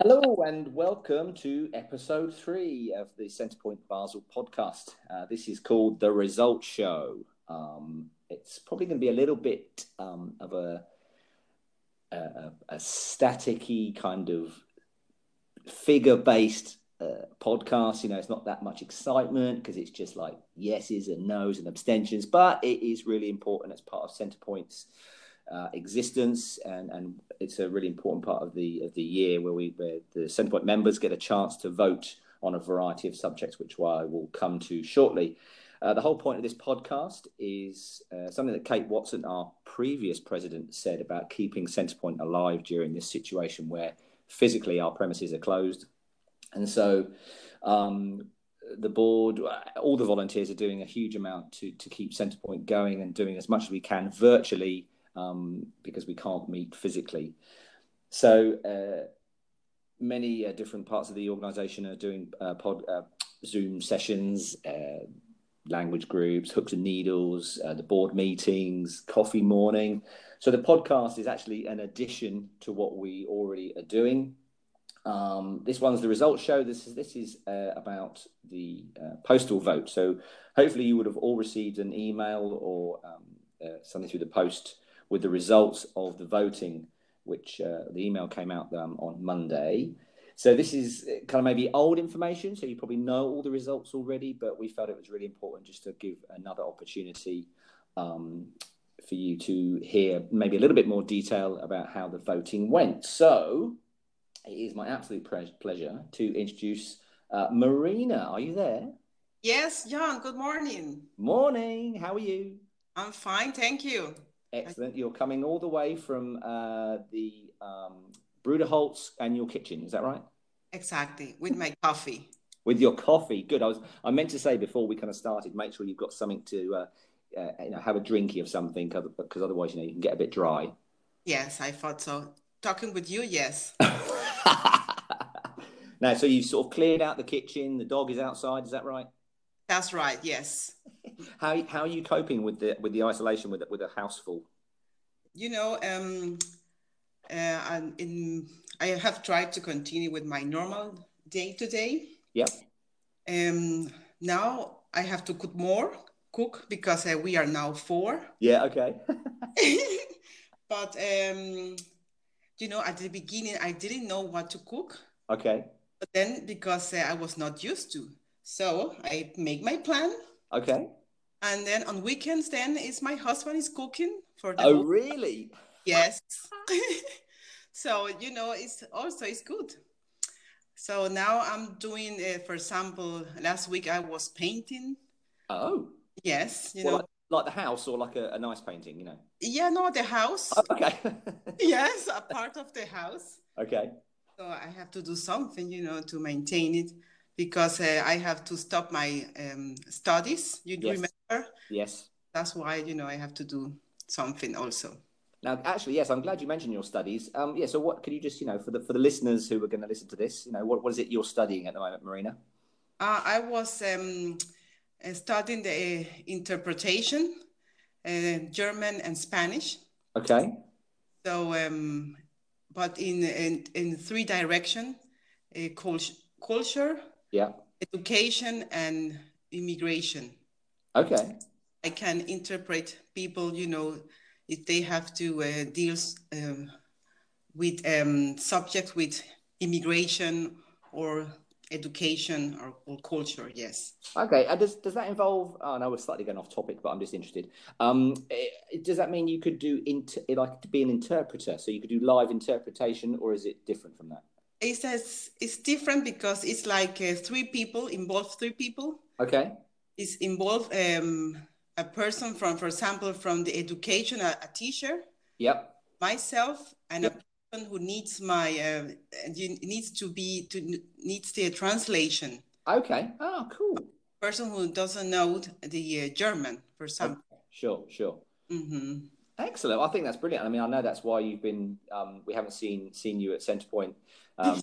Hello and welcome to episode three of the Centrepoint Basel podcast. Uh, this is called The Result Show. Um, it's probably going to be a little bit um, of a, a, a staticky kind of figure based uh, podcast. You know, it's not that much excitement because it's just like yeses and nos and abstentions, but it is really important as part of Centrepoint's uh, existence, and, and it's a really important part of the of the year where we where the Centrepoint members get a chance to vote on a variety of subjects, which I will come to shortly. Uh, the whole point of this podcast is uh, something that Kate Watson, our previous president, said about keeping Centrepoint alive during this situation where physically our premises are closed. And so um, the board, all the volunteers are doing a huge amount to, to keep Centrepoint going and doing as much as we can virtually um, because we can't meet physically. So uh, many uh, different parts of the organisation are doing uh, pod, uh, Zoom sessions, uh, language groups, hooks and needles, the board meetings, coffee morning. So the podcast is actually an addition to what we already are doing. Um, this one's the results show. This is this is uh, about the uh, postal vote. So hopefully you would have all received an email or um, uh, something through the post with the results of the voting, which uh, the email came out um, on Monday. So this is uh, kind of maybe old information, so you probably know all the results already, but we felt it was really important just to give another opportunity um, for you to hear maybe a little bit more detail about how the voting went. So it is my absolute pre- pleasure to introduce uh, Marina. Are you there? Yes, John. Good morning. Morning. How are you? I'm fine, thank you. Excellent. You're coming all the way from uh, the um, Bruderholz annual kitchen. Is that right? Exactly. With my coffee. With your coffee. Good. I was. I meant to say before we kind of started, make sure you've got something to, uh, uh, you know, have a drinky of something, because otherwise, you know, you can get a bit dry. Yes, I thought so. Talking with you, yes. now, so you've sort of cleared out the kitchen. The dog is outside. Is that right? That's right. Yes. how how are you coping with the with the isolation with with a house full? You know, um, uh, in I have tried to continue with my normal day to day. Yeah. Um. Now I have to cook more, cook because uh, we are now four. Yeah. Okay. but um, you know, at the beginning, I didn't know what to cook. Okay. But then, because uh, I was not used to, so I make my plan. Okay. And then on weekends, then is my husband is cooking for the. Oh, really? Yes. so you know, it's also it's good. So now I'm doing, uh, for example, last week I was painting. Oh. Yes, you well, know. Like, like, the house or like a, a, nice painting, you know? Yeah, no, the house. Oh, okay. yes, a part of the house. Okay. So I have to do something, you know, to maintain it because uh, I have to stop my um, studies. You yes. remember? Yes. That's why you know I have to do something also. Now, actually, yes, I'm glad you mentioned your studies. Um, yeah. So, what can you just you know for the for the listeners who are going to listen to this, you know, what, what is it you're studying at the moment, Marina? Uh, I was um, uh, studying the uh, interpretation, uh, German and Spanish. Okay. So, um, but in in, in three direction, uh, culture, yeah. Education and immigration. Okay. I can interpret people you know if they have to uh, deal um, with um, subjects with immigration or education or, or, culture yes. Okay and does, does that involve oh no we're slightly going off topic but i'm just interested. Um, it, eh, does that mean you could do inter, like to be an interpreter? So you could do live interpretation or is it different from that it says it's different because it's like uh, three people involve three people okay it's involved um, a person from for example from the education a, a teacher yep myself and yep. a person who needs my uh, needs to be to needs the translation okay oh cool person who doesn't know the uh, german for example okay. sure sure mm-hmm. Excellent. I think that's brilliant. I mean, I know that's why you've been. Um, we haven't seen seen you at Centrepoint um,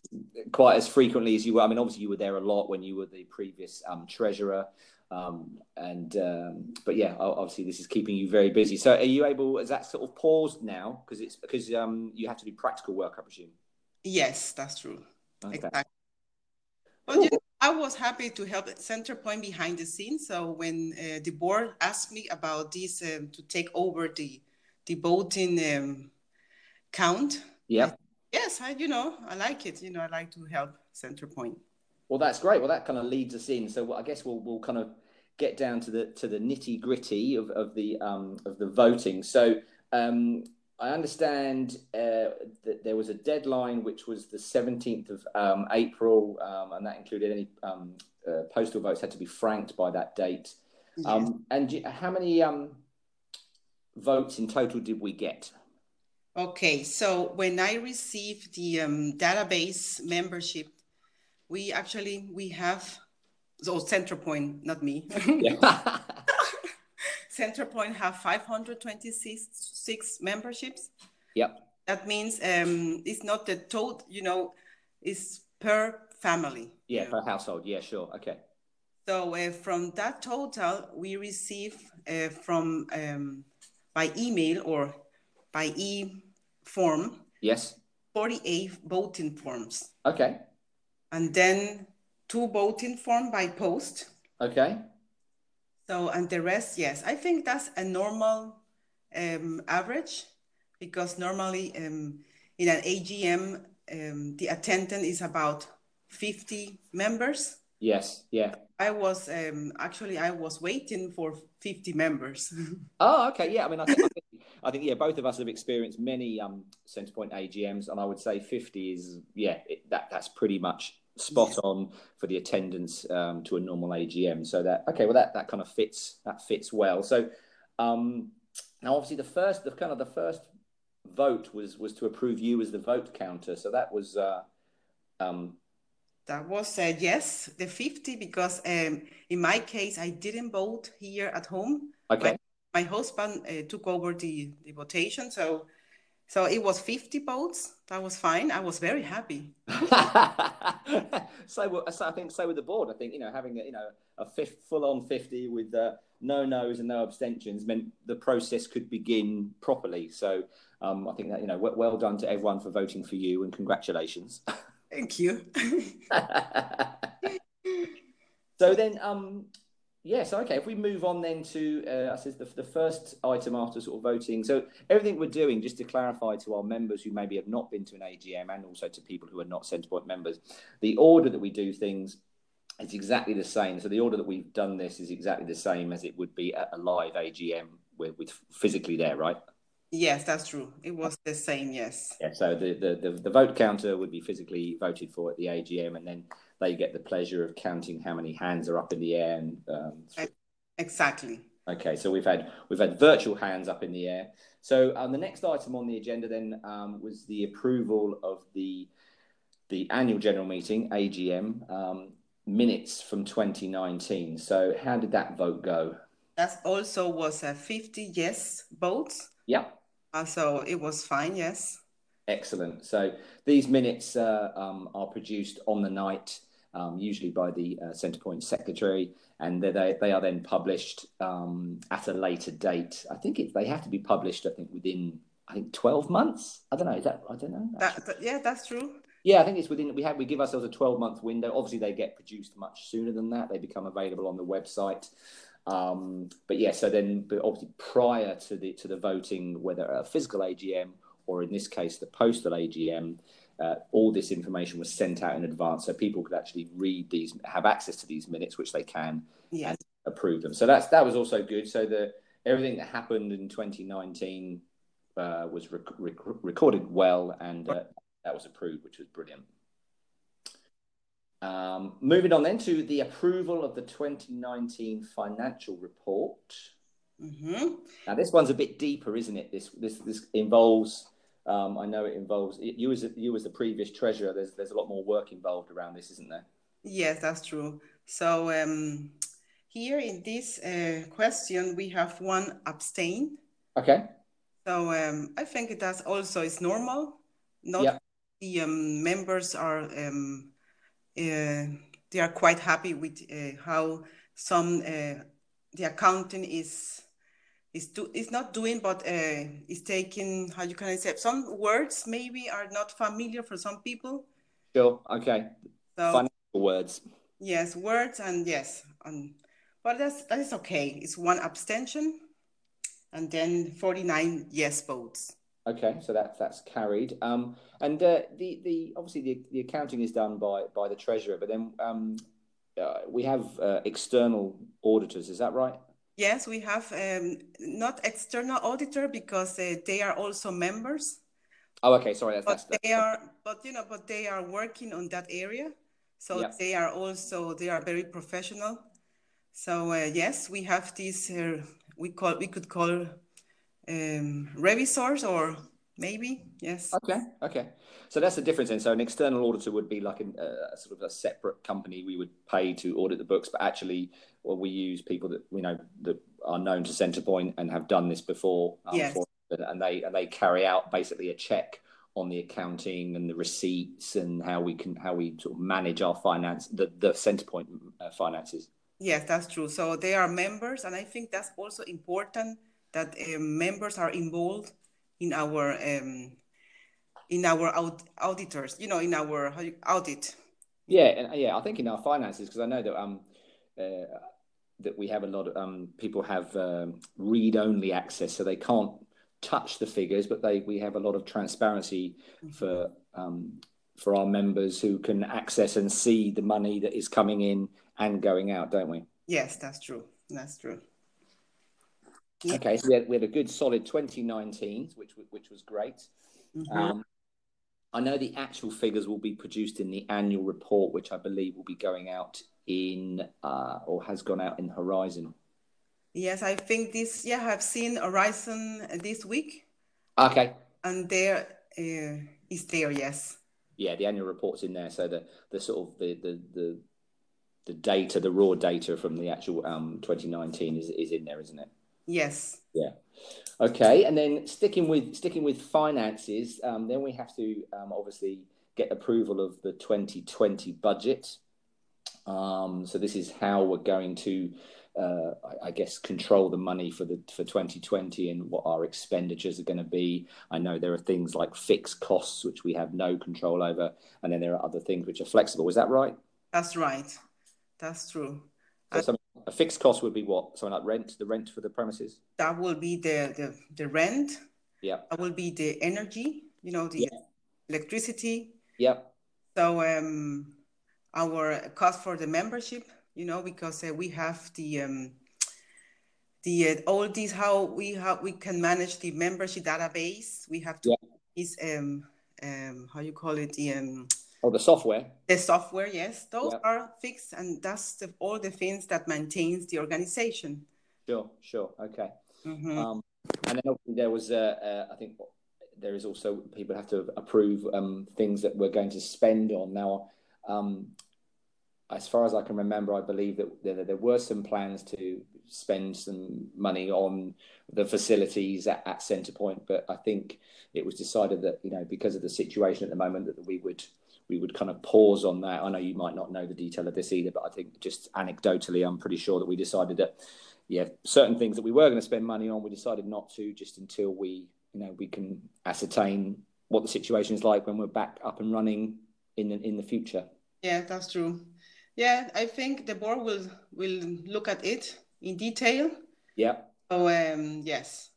quite as frequently as you were. I mean, obviously you were there a lot when you were the previous um, treasurer, um, and um, but yeah, obviously this is keeping you very busy. So, are you able? Is that sort of paused now because it's because um, you have to do practical work, I presume? Yes, that's true. Okay. Exactly. But you know, I was happy to help at Centrepoint behind the scenes. So when uh, the board asked me about this um, to take over the the voting um, count, Yeah. Yes, I you know I like it. You know I like to help Centrepoint. Well, that's great. Well, that kind of leads us in. So I guess we'll we'll kind of get down to the to the nitty gritty of, of the um, of the voting. So um, I understand uh, that there was a deadline, which was the seventeenth of um, April, um, and that included any um, uh, postal votes had to be franked by that date. Yes. Um, and do- how many um, votes in total did we get? Okay, so when I receive the um, database membership, we actually we have so Centrepoint, not me. Yeah. Centrepoint have 526 six memberships. yep. That means um, it's not the total, you know, it's per family. Yeah, you know. per household. Yeah, sure. Okay. So uh, from that total, we receive uh, from um, by email or by e form Yes. 48 voting forms, Okay. and then two voting form by post. Okay. So and the rest, yes, I think that's a normal um, average because normally um, in an AGM um, the attendance is about 50 members. Yes. Yeah. I was um, actually I was waiting for 50 members. Oh, okay. Yeah. I mean, I, I, think, I think, yeah, both of us have experienced many um, Centrepoint AGMs, and I would say 50 is, yeah, it, that that's pretty much spot Yeah. on for the attendance um, to a normal AGM. So that, okay, well, that, that kind of fits, that fits well. So um, now, obviously, the first, the kind of the first vote was was to approve you as the vote counter. So that was, uh, um, that was uh, yes, the 50 because um, in my case I didn't vote here at home. okay. My husband uh, took over the, the votation, so so it was 50 votes. That was fine. I was very happy. so, so I think so with the board. I think you know having a, you know a fifth, full on fifty with uh, no no's and no abstentions meant the process could begin properly. So um, I think that you know well, well done to everyone for voting for you and congratulations. Thank you. so then, um, yeah, so okay, if we move on then to, uh, I says the, the first item after sort of voting. So everything we're doing, just to clarify to our members who maybe have not been to an AGM and also to people who are not Centrepoint members, the order that we do things is exactly the same. So the order that we've done this is exactly the same as it would be at a live AGM with, with physically there, right? yes, that's true. It was the same. Yes. Yeah, so the, the, the, the vote counter would be physically voted for at the AGM, and then they get the pleasure of counting how many hands are up in the air. And um, Exactly. okay, so we've had we've had virtual hands up in the air. So um, the next item on the agenda then um, was the approval of the the annual general meeting AGM um, minutes from 2019. So how did that vote go? That also was a 50 yes votes. Yep. Uh, so it was fine. Yes. Excellent. So these minutes uh, um, are produced on the night, um, usually by the uh, Centrepoint secretary, and they, they, are then published um, at a later date. I think it, they have to be published. I think within I think twelve months. I don't know. Is that I don't know. That, that- yeah, that's true. Yeah, I think it's within. We have we give ourselves a twelve month window. Obviously, they get produced much sooner than that. They become available on the website. Um, but yeah, so then, but obviously prior to the to the voting, whether a physical AGM or in this case the postal AGM, uh, all this information was sent out in advance, so people could actually read these, have access to these minutes, which they can Yes. and approve them. So that's that was also good. So the everything that happened in 2019 uh, was rec- rec- recorded well, and uh, that was approved, which was brilliant. Um, moving on then to the approval of the 2019 financial report. hmm Now this one's a bit deeper, isn't it? This this this involves. Um, I know it involves you as you as the previous treasurer. There's there's a lot more work involved around this, isn't there? Yes, that's true. So um, here in this uh, question, we have one abstain. Okay. So um, I think that's also is normal. Not Yep. the um, members are um, uh, they are quite happy with uh, how some uh, the accounting is is do is not doing, but uh, is taking how you can I say some words maybe are not familiar for some people. Sure. Okay. So, Financial words. Yes, words and yes, um, but that's that is okay. It's one abstention, and then forty nine yes votes. Okay, so that's that's carried. Um, and uh, the the obviously the, the accounting is done by by the treasurer, but then um, uh, we have uh, external auditors. Is that right? Yes, we have um, not external auditor because uh, they are also members. Oh, okay. Sorry, that's, but that's, they are, but you know, but they are working on that area, so yep. they are also they are very professional. So uh, yes, we have these. Uh, we call we could call um, revisors or maybe yes okay okay so that's the difference then so an external auditor would be like uh, a sort of a separate company we would pay to audit the books but actually well, we use people that we know that are known to centrepoint and have done this before um, yes. For, and they and they carry out basically a check on the accounting and the receipts and how we can how we sort of manage our finance the the centrepoint uh, finances yes that's true so they are members and i think that's also important that um, members are involved in our um, in our aud- auditors, you know, in our audit. Yeah, and yeah, I think in our finances because I know that um uh, that we have a lot of um people have um, read only access, so they can't touch the figures, but they we have a lot of transparency mm-hmm. for um for our members who can access and see the money that is coming in and going out, don't we? Yes, that's true. That's true. Okay, so we had, we had a good solid 2019, which which was great. Mm-hmm. Um, I know the actual figures will be produced in the annual report, which I believe will be going out in uh, or has gone out in Horizon. Yes, I think this. Yeah, I've seen Horizon this week. Okay. And there uh, is there, yes. Yeah, the annual report's in there, so the the sort of the the the, the data, the raw data from the actual um 2019 is is in there, isn't it? Yes. Yeah. Okay, and then sticking with sticking with finances, um, then we have to um, obviously get approval of the 2020 budget. Um, so this is how we're going to, uh, I, I, guess, control the money for the for 2020 and what our expenditures are going to be. I know there are things like fixed costs which we have no control over, and then there are other things which are flexible. Is that right? That's right. That's true. So a fixed cost would be what? Something like rent, the rent for the premises? That will be the the, the rent. Yeah. That will be the energy, you know, the yeah. electricity. Yeah. So um, our cost for the membership, you know, because uh, we have the um, the uh, all these how we how we can manage the membership database. We have to yeah. is um um how you call it the um Oh, the software. The software, yes, those yep. are fixed, and that's the, all the things that maintains the organization. Sure, sure, okay. Mm-hmm. Um, and then there was, uh, uh, I think, there is also people have to approve um, things that we're going to spend on now. Um, as far as I can remember, I believe that there, there, were some plans to spend some money on the facilities at, at Centrepoint, but I think it was decided that you know because of the situation at the moment that we would we would kind of pause on that. I know you might not know the detail of this either, but I think just anecdotally, I'm pretty sure that we decided that, yeah, certain things that we were going to spend money on, we decided not to just until we, you know, we can ascertain what the situation is like when we're back up and running in the, in the future. Yeah, that's true. Yeah, I think the board will will look at it in detail. Yeah. So um, yes,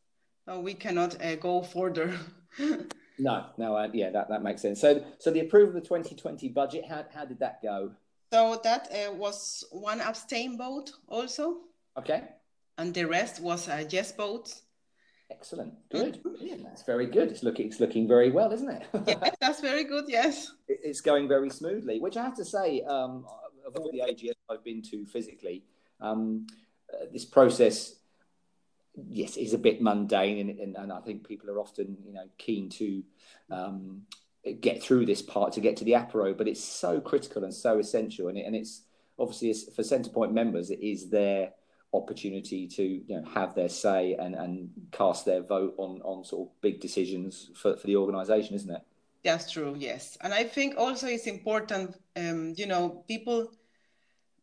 so we cannot uh, go further. No, no, uh, yeah, that, that makes sense. So, so the approval of the 2020 budget, how, how did that go? So that uh, was one abstain vote also. Okay. And the rest was a yes vote. Excellent. Good. Mm-hmm. That's very good. It's looking it's looking very well, isn't it? yes, that's very good. Yes. It's going very smoothly. Which I have to say, um, of all the AGMs I've been to physically, um, uh, this process yes, is a bit mundane, and, and, and, I think people are often, you know, keen to um, get through this part to get to the apero, but it's so critical and so essential, and, it, and it's obviously it's, for Centrepoint members, it is their opportunity to you know have their say and, and cast their vote on on sort of big decisions for, for the organisation, isn't it? That's true, yes, and I think also it's important, um, you know, people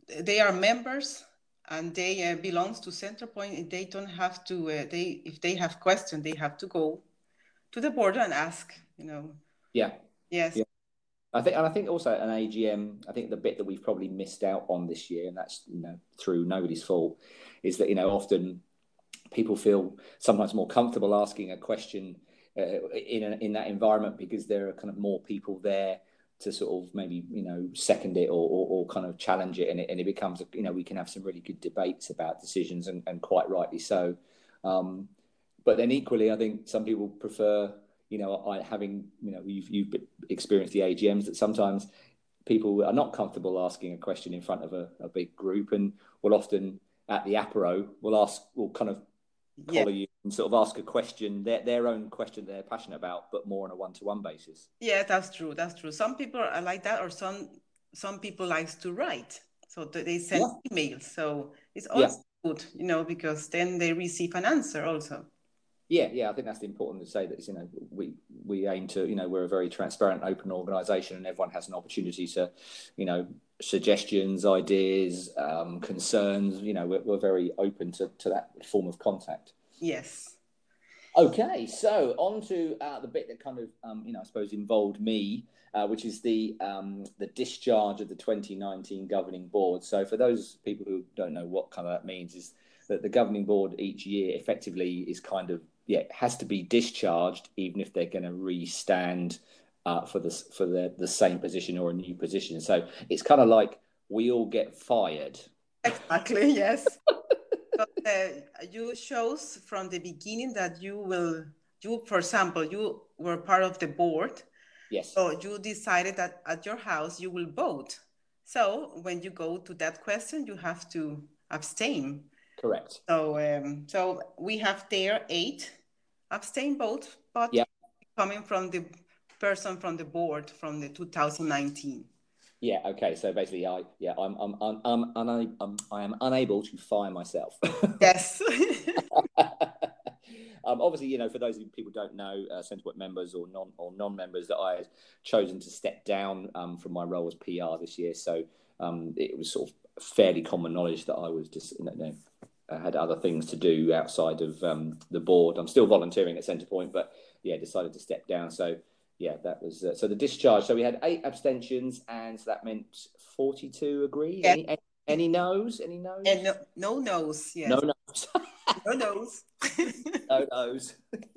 they are members and they uh, belongs to Centrepoint. They don't have to. Uh, they if they have questions, they have to go to the board and ask. You know. Yeah. Yes. Yeah. I think, and I think also an AGM. I think the bit that we've probably missed out on this year, and that's you know through nobody's fault, is that you know often people feel sometimes more comfortable asking a question uh, in a, in that environment because there are kind of more people there to sort of maybe you know second it or, or, or, kind of challenge it and, it and it becomes you know we can have some really good debates about decisions and, and quite rightly so um, but then equally I think some people prefer you know I, having you know you've, you've experienced the AGMs that sometimes people are not comfortable asking a question in front of a, a big group and will often at the apero will ask will kind of collar yeah. you and sort of ask a question, their, their own question they're passionate about, but more on a one-to-one basis. Yeah, that's true. That's true. Some people are like that, or some some people likes to write, so they send yeah. emails. So it's also yeah. good, you know, because then they receive an answer also. Yeah, yeah, I think that's important to say that you know we we aim to you know we're a very transparent, open organisation, and everyone has an opportunity to, you know, suggestions, ideas, um, concerns. You know, we're, we're very open to to that form of contact. Yes. Okay, so on to uh, the bit that kind of, um, you know, I suppose involved me, uh, which is the um, the discharge of the 2019 governing board. So for those people who don't know what kind of that means, is that the governing board each year effectively is kind of yeah has to be discharged even if they're going to re-stand uh, for the for the the same position or a new position. So it's kind of like we all get fired. Exactly. Yes. uh, you shows from the beginning that you will you for example you were part of the board. Yes. So you decided that at your house you will vote. So when you go to that question you have to abstain. Correct. So um, so we have there eight abstain votes but yeah. coming from the person from the board from the 2019 yeah. Okay. So basically, I yeah, I'm I'm I'm, I'm, I'm, I'm I am unable to fire myself. yes. um, obviously, you know, for those people don't know, uh, Centrepoint members or non or non-members, that I had chosen to step down um, from my role as PR this year. So um, it was sort of fairly common knowledge that I was just you know, I had other things to do outside of um, the board. I'm still volunteering at Centrepoint, but yeah, decided to step down. So yeah, that was uh, so the discharge. So we had eight abstentions, and so that meant forty-two agree. Yeah. Any, any, any no's? Any no's? And no, no no's. Yes. No no's. no no's. no no's.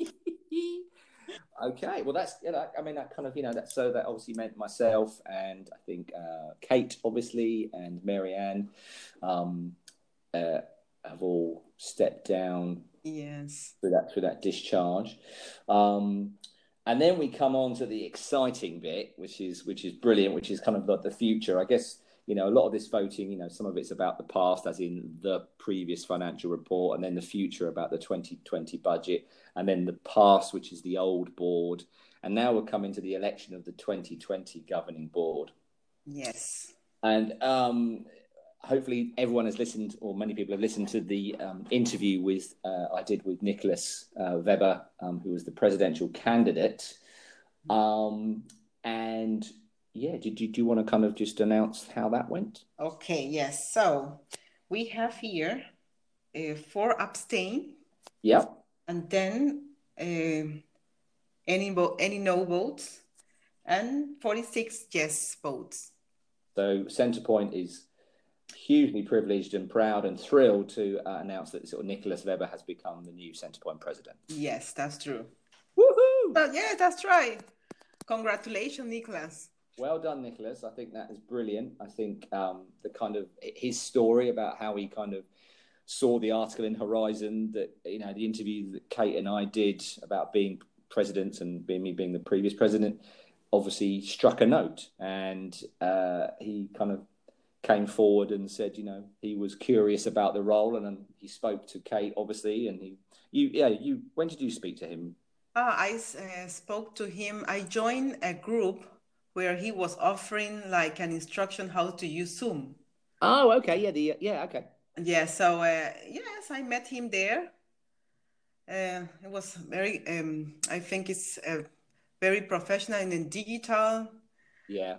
okay, well that's you know I mean that kind of you know that so that obviously meant myself and I think uh, Kate obviously and Marianne um, uh, have all stepped down. Yes. Through that through that discharge. Um, and then we come on to the exciting bit, which is which is brilliant, which is kind of like the future. I guess you know a lot of this voting, you know, some of it's about the past, as in the previous financial report, and then the future about the 2020 budget, and then the past, which is the old board, and now we're coming to the election of the 2020 governing board. Yes. And um, hopefully everyone has listened, or many people have listened to the um, interview with uh, I did with Nicholas uh, Weber, um, who was the presidential candidate. Um, and yeah, did, do you want to kind of just announce how that went? Okay, yes. So we have here uh, four abstain. Yep. And then uh, any any no votes, and forty six yes votes. So Centrepoint is hugely privileged and proud and thrilled to uh, announce that sort of Nicholas Weber has become the new Centrepoint president. Yes, that's true. Woohoo! But yeah, that's right. Congratulations, Nicholas. Well done, Nicholas. I think that is brilliant. I think um, the kind of his story about how he kind of saw the article in Horizon that you know the interview that Kate and I did about being president and being me being the previous president obviously struck a note and uh, he kind of came forward and said, you know, he was curious about the role, and, and he spoke to Kate, obviously, and he, you, yeah, you. When did you speak to him? Uh, I uh, spoke to him. I joined a group where he was offering like an instruction how to use Zoom. Oh, okay, yeah, the yeah, okay. Yeah, so uh, yes, I met him there. Uh, it was very. Um, I think it's uh, very professional and digital. Yeah.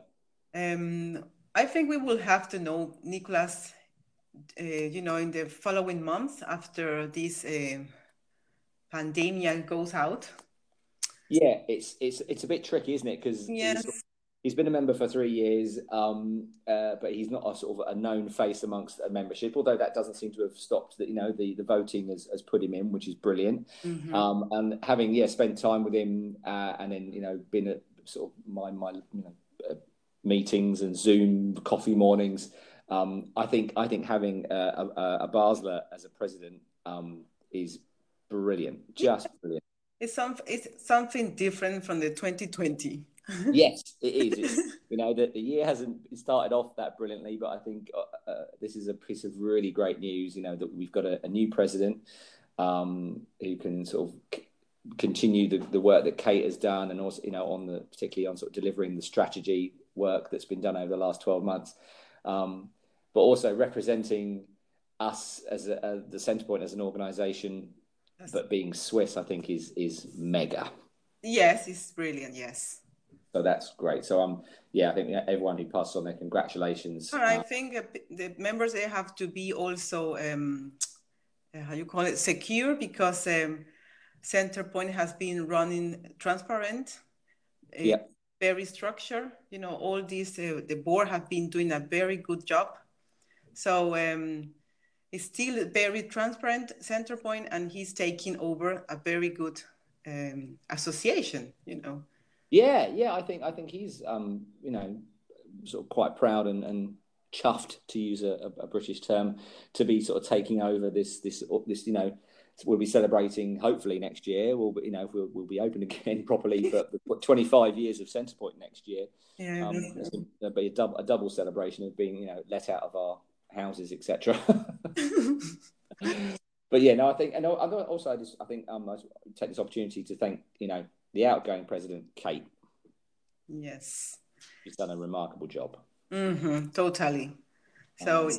Um, I think we will have to know Nicholas, uh, you know, in the following months after this uh, pandemic goes out. Yeah, it's it's it's a bit tricky, isn't it? Because yes. he's been a member for three years, um, uh, but he's not a sort of a known face amongst a membership. Although that doesn't seem to have stopped that you know the, the voting has, has put him in, which is brilliant. Mm-hmm. Um, and having yeah spent time with him uh, and then you know been at sort of my my you know uh, meetings and Zoom coffee mornings. Um, I think I think having a, a, a Basler as a president um, is brilliant, just brilliant. It's some it's something different from the 2020 yes, it is. It's, you know, the, the year hasn't started off that brilliantly, but I think uh, uh, this is a piece of really great news. You know that we've got a, a new president um, who can sort of c- continue the, the work that Kate has done, and also you know on the particularly on sort of delivering the strategy work that's been done over the last twelve months, um, but also representing us as a, a, the Centrepoint as an organisation, but being Swiss, I think is is mega. Yes, it's brilliant. Yes so that's great. So um, yeah, I think everyone who passed on their congratulations. I uh, think the members they have to be also um, uh, how you call it secure because um, Centrepoint has been running transparent. Yeah. Very structured. You know, all these uh, the board have been doing a very good job. So um, it's still very transparent Centrepoint, and he's taking over a very good um, association. You know. Yeah, yeah, I think I think he's um, you know sort of quite proud and, and chuffed to use a, a, British term to be sort of taking over this this this you know we'll be celebrating hopefully next year we'll be, you know we'll, we'll be open again properly but 25 years of Centrepoint next year yeah um, there'll be a double, a double celebration of being you know let out of our houses etc but yeah no I think and also I just I think um I take this opportunity to thank you know the outgoing president, Kate. Yes. She's done a remarkable job. Mm-hmm, totally. So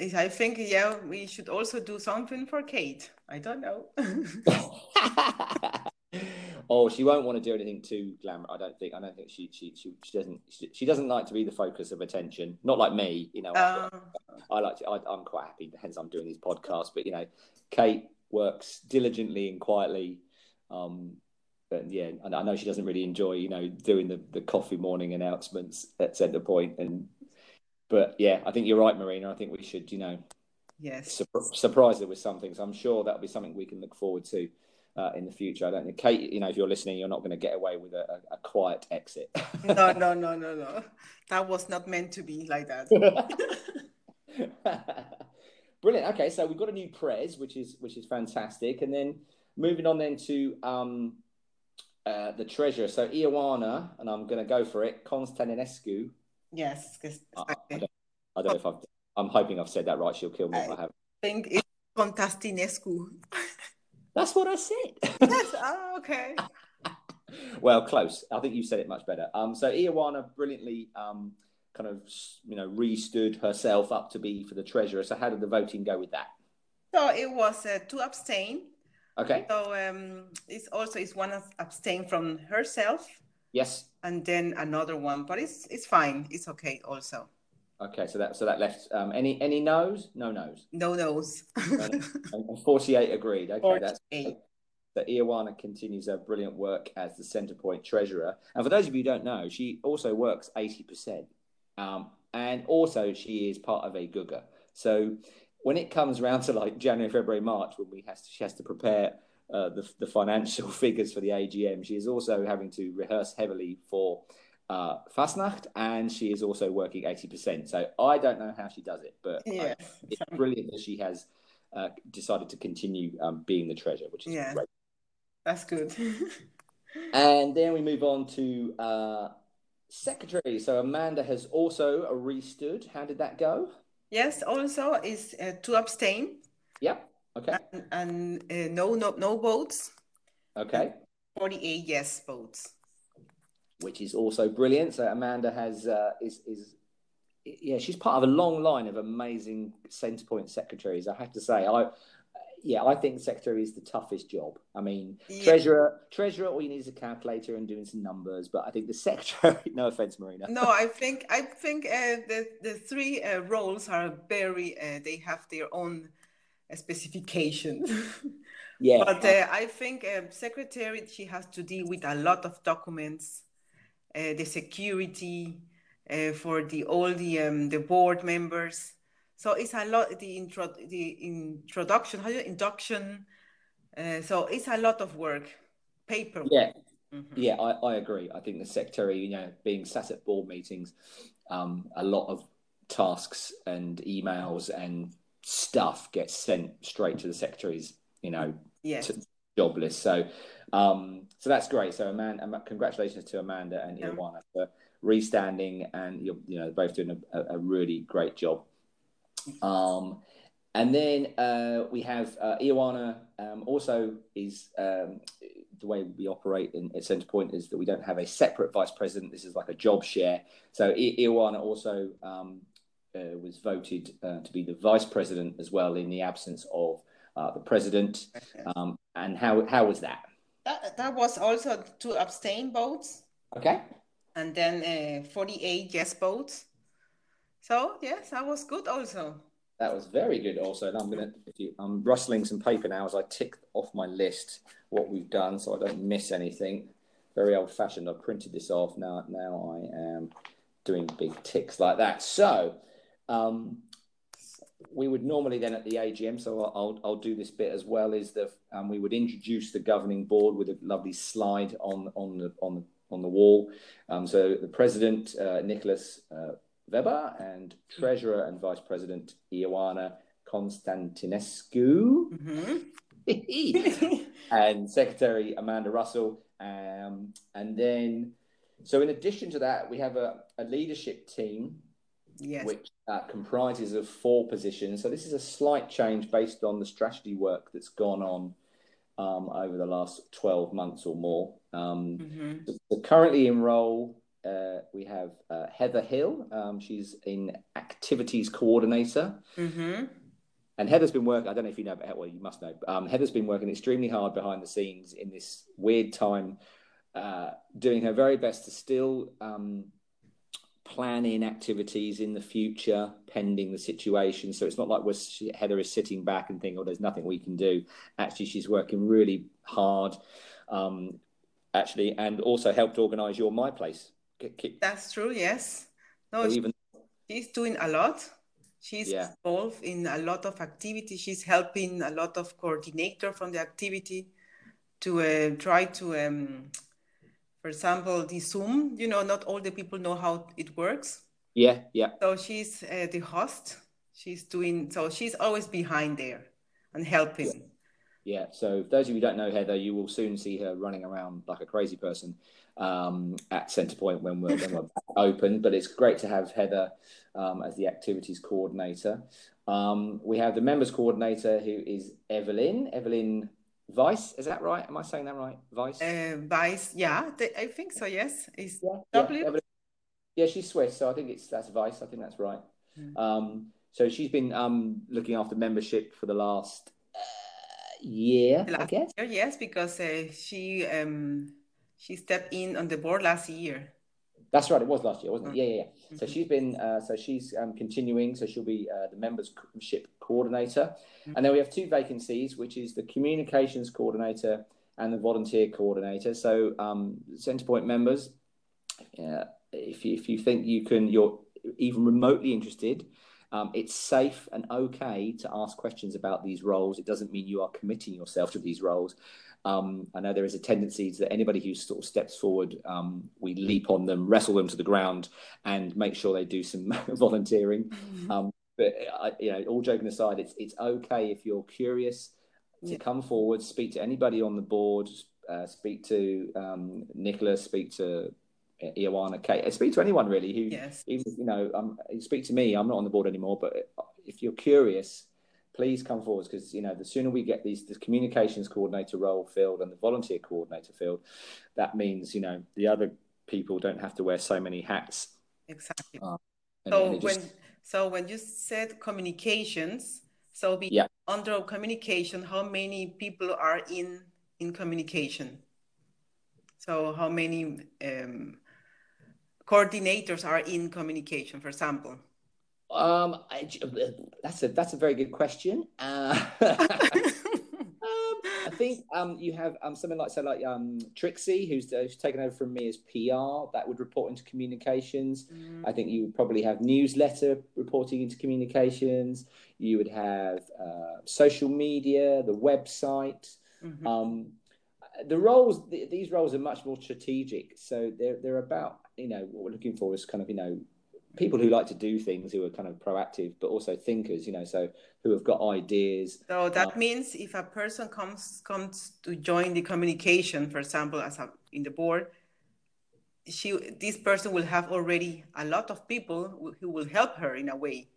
I think, yeah, we should also do something for Kate. I don't know. oh, she won't want to do anything too glamour. I don't think. I don't think she she she, she doesn't she, she, doesn't like to be the focus of attention. Not like me, you know. Uh, I, I like to. I, I'm quite happy. Hence, I'm doing these podcasts. But you know, Kate works diligently and quietly. Um, but yeah, and I know she doesn't really enjoy, you know, doing the, the coffee morning announcements at Centrepoint. And but yeah, I think you're right, Marina. I think we should, you know, yes, su- surprise her with something. So I'm sure that'll be something we can look forward to uh, in the future. I don't think Kate, you know, if you're listening, you're not going to get away with a, a, a quiet exit. no, no, no, no, no. That was not meant to be like that. Brilliant. Okay, so we've got a new prez, which is which is fantastic, and then moving on then to um, uh, the treasure. So Ioana, and I'm going to go for it, Constantinescu. Yes. I, I, don't, I, don't, know if I've, I'm hoping I've said that right. She'll kill me I if I have. I think it's Constantinescu. That's what I said. yes. Oh, okay. well, close. I think you said it much better. Um, so Ioana brilliantly um, kind of, you know, re-stood herself up to be for the treasurer. So how did the voting go with that? So it was uh, to abstain Okay. So um, it's also it's one abstain from herself. Yes. And then another one, but it's it's fine. It's okay also. Okay, so that so that left um, any any no's? No no's. No no's. Forty eight agreed. Okay, 48. that's that Ioana continues her brilliant work as the Centrepoint treasurer. And for those of you who don't know, she also works 80%. Um, and also, she is part of a Gugge. So when it comes around to like January, February, March, when we has to, she has to prepare uh, the, the financial figures for the AGM, she is also having to rehearse heavily for uh, Fastnacht, and she is also working 80%. So I don't know how she does it, but yeah. I, it's brilliant that she has uh, decided to continue um, being the treasure, which is yeah. great. That's good. and then we move on to uh, secretary. So Amanda has also restood. How did that go? Yes, also is uh, to abstain. Yep. Okay. And, and uh, no, no, no votes. Okay. Forty-eight yes votes. Which is also brilliant. So Amanda has uh, is is yeah she's part of a long line of amazing Centrepoint secretaries. I have to say I yeah, I think secretary is the toughest job. I mean, yeah. treasurer, treasurer, all you need is a calculator and doing some numbers. But I think the secretary. no offense, Marina. No, I think I think uh, the the three uh, roles are very. Uh, they have their own uh, specifications. yeah. But uh, I think uh, secretary she has to deal with a lot of documents. Uh, the security uh, for the all the um, the board members. So it's a lot the intro the introduction, how do you induction. Uh, so it's a lot of work, paper. Yeah, mm-hmm. yeah, I, I agree. I think the secretary, you know, being sat at board meetings, um, a lot of tasks and emails and stuff gets sent straight to the secretaries, you know, yes. job list. So, um, so that's great. So, Amanda, congratulations to Amanda and yeah. for restanding, and you're, you know, both doing a, a really great job. Um, and then uh, we have uh, Ioana um, also is um, the way we operate in, at Centrepoint is that we don't have a separate vice president. This is like a job share. So I- Ioana also um, uh, was voted uh, to be the vice president as well in the absence of uh, the president. Um, and how how was that? that? That was also two abstain votes. Okay. And then uh, 48 yes votes. So yes, that was good also. That was very good also. And I'm gonna I'm rustling some paper now as I tick off my list what we've done so I don't miss anything. Very old fashioned. I've printed this off now. Now I am doing big ticks like that. So um, we would normally then at the AGM, so I'll, I'll do this bit as well, is that um, we would introduce the governing board with a lovely slide on, on, the, on, the, on the wall. Um, so the president, uh, Nicholas uh, Weber, and treasurer and vice president, Ioana Constantinescu. Mm-hmm. and secretary Amanda Russell. Um, and then, so in addition to that, we have a, a leadership team yes. which uh, comprises of four positions. So this is a slight change based on the strategy work that's gone on um, over the last 12 months or more. Um, mm-hmm. so, currently in role, uh, we have uh, Heather Hill. Um, she's in activities coordinator. Mm-hmm. And Heather's been working, I don't know if you know, but well, you must know. Um, Heather's been working extremely hard behind the scenes in this weird time, uh, doing her very best to still um, planning activities in the future pending the situation. So it's not like we're, Heather is sitting back and thinking, oh, there's nothing we can do. Actually, she's working really hard, um, actually, and also helped organise your My Place. That's true, yes. No, so even... she's doing a lot. She's yeah. involved in a lot of activity. She's helping a lot of coordinator from the activity to uh, try to um, for example, the Zoom, you know, not all the people know how it works. Yeah, yeah. So she's uh, the host. She's doing, so she's always behind there and helping. Yeah. So those of you who don't know Heather, you will soon see her running around like a crazy person um, at Centrepoint when we're, when we're open. But it's great to have Heather um, as the activities coordinator. Um, we have the members coordinator who is Evelyn. Evelyn Vice, is that right? Am I saying that right? Vice? Uh, Vice, yeah, I think so. Yes, is yeah, W. Yeah, yeah, she's Swiss, so I think it's that's Vice. I think that's right. Mm. Um, so she's been um, looking after membership for the last uh, year, last I guess. Year, yes, because uh, she um, she stepped in on the board last year. That's right. It was last year, wasn't it? Yeah, yeah, yeah. So she's been, uh, so she's um, continuing. So she'll be uh, the membership coordinator, mm-hmm. and then we have two vacancies, which is the communications coordinator and the volunteer coordinator. So um, Centrepoint members, uh, if you, if you think you can, you're even remotely interested. Um, it's safe and okay to ask questions about these roles. It doesn't mean you are committing yourself to these roles. Um, I know there is a tendency that anybody who sort of steps forward, um, we leap on them, wrestle them to the ground, and make sure they do some volunteering. Mm-hmm. Um, but uh, you know, all joking aside, it's it's okay if you're curious to yeah. come forward, speak to anybody on the board, uh, speak to um, Nicholas, speak to uh, Ioana, Kate, uh, speak to anyone really who, yes. even you know, um, speak to me. I'm not on the board anymore, but if you're curious please come forward because you know the sooner we get these the communications coordinator role filled and the volunteer coordinator filled, that means you know the other people don't have to wear so many hats. Exactly. Uh, and, so and when so when you said communications, so be yeah. under communication, how many people are in in communication? So how many um, coordinators are in communication, for example? Um, I, that's a that's a very good question. Uh, um, I think um, you have um, something like say like um, Trixie, who's, uh, who's taken over from me as PR, that would report into communications. Mm. I think you would probably have newsletter reporting into communications. You would have uh, social media, the website. Mm-hmm. Um, the roles, th- these roles are much more strategic. So they're they're about you know what we're looking for is kind of you know people who like to do things who are kind of proactive but also thinkers you know so who have got ideas. So that um, means if a person comes comes to join the communication for example as a, in the board she this person will have already a lot of people who will help her in a way.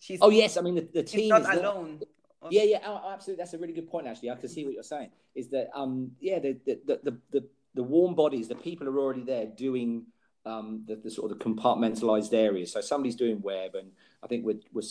She's oh yes i mean the, the team not is alone. Not, yeah yeah oh, absolutely that's a really good point actually. I can see what you're saying is that um yeah the the the, the, the warm bodies the people are already there doing um, the, the, sort of the compartmentalized areas. So somebody's doing web, and I think we're, we're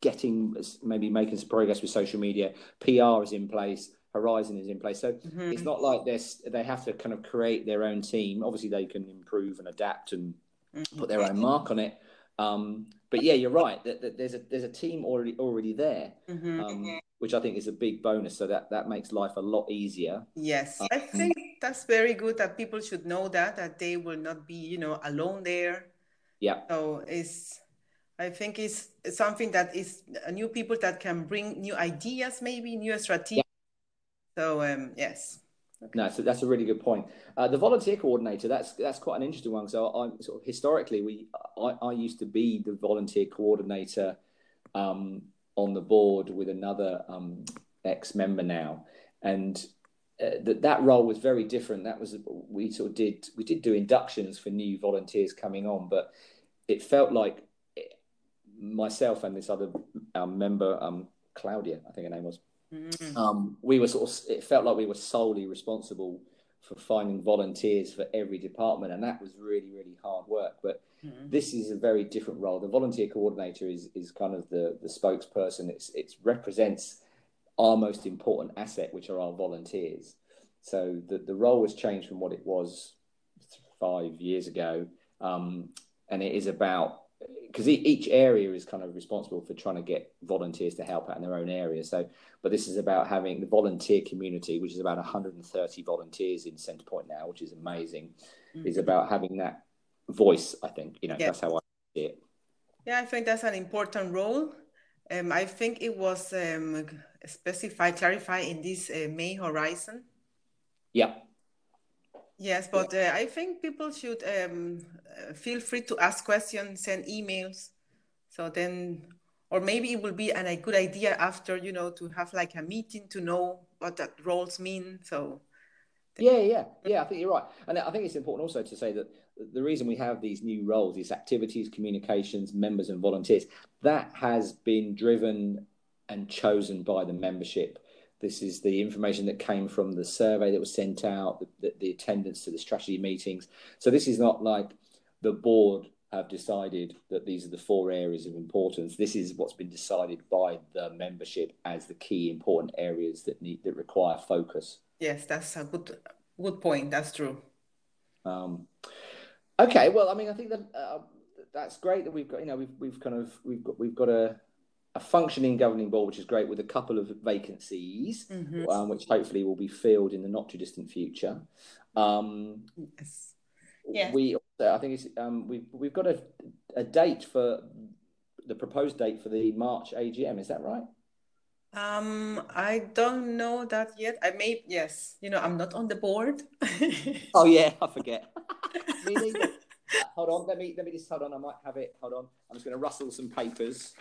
getting maybe making some progress with social media. PR is in place. Horizon is in place. So mm-hmm. it's not like this. They have to kind of create their own team. Obviously, they can improve and adapt and mm-hmm. put their own mark on it. Um, but yeah, you're right. That, that, there's a there's a team already already there, mm-hmm. um, which I think is a big bonus. So that that makes life a lot easier. Yes, um, I think that's very good. That people should know that that they will not be you know alone there. Yeah. So it's I think it's, something that is new people that can bring new ideas, maybe new strategies. Yeah. So um, yes. Okay. No, so that's a really good point. Uh, the volunteer coordinator, that's that's quite an interesting one. So I sort of historically, we I, I used to be the volunteer coordinator um, on the board with another um, ex member now, and uh, that that role was very different. That was we sort of did we did do inductions for new volunteers coming on, but it felt like myself and this other um, member, um, Claudia, I think her name was Mm. Um, we were sort of, it felt like we were solely responsible for finding volunteers for every department, and that was really, really hard work. But mm. this is a very different role. The volunteer coordinator is is kind of the the spokesperson. It's it represents our most important asset, which are our volunteers. So the the role has changed from what it was five years ago, um, and it is about because each area is kind of responsible for trying to get volunteers to help out in their own area. So, but this is about having the volunteer community, which is about 130 volunteers in Centrepoint now, which is amazing. Mm-hmm. Is about having that voice. I think you know yeah. that's how I see it. Yeah, I think that's an important role. Um, I think it was um, specified, clarified in this uh, May horizon. Yeah. Yes, but uh, I think people should um, uh, feel free to ask questions, send emails. So then, or maybe it will be an, a good idea after, you know, to have like a meeting to know what that roles mean. So, yeah, yeah, yeah, I think you're right. And I think it's important also to say that the reason we have these new roles, these activities, communications, members, and volunteers, that has been driven and chosen by the membership this is the information that came from the survey that was sent out, the, the, attendance to the strategy meetings. So this is not like the board have decided that these are the four areas of importance. This is what's been decided by the membership as the key important areas that need that require focus. Yes, that's a good good point. That's true. Um, okay, well, I mean, I think that uh, that's great that we've got you know we've we've kind of we've got we've got a a functioning governing board, which is great, with a couple of vacancies, mm-hmm. um, which hopefully will be filled in the not too distant future. Um, yes. Yeah. We, I think it's um, we've we've got a a date for the proposed date for the March AGM. Is that right? Um, I don't know that yet. I may yes. You know, I'm not on the board. oh yeah, I forget. hold on, let me let me just hold on. I might have it. Hold on. I'm just going to rustle some papers.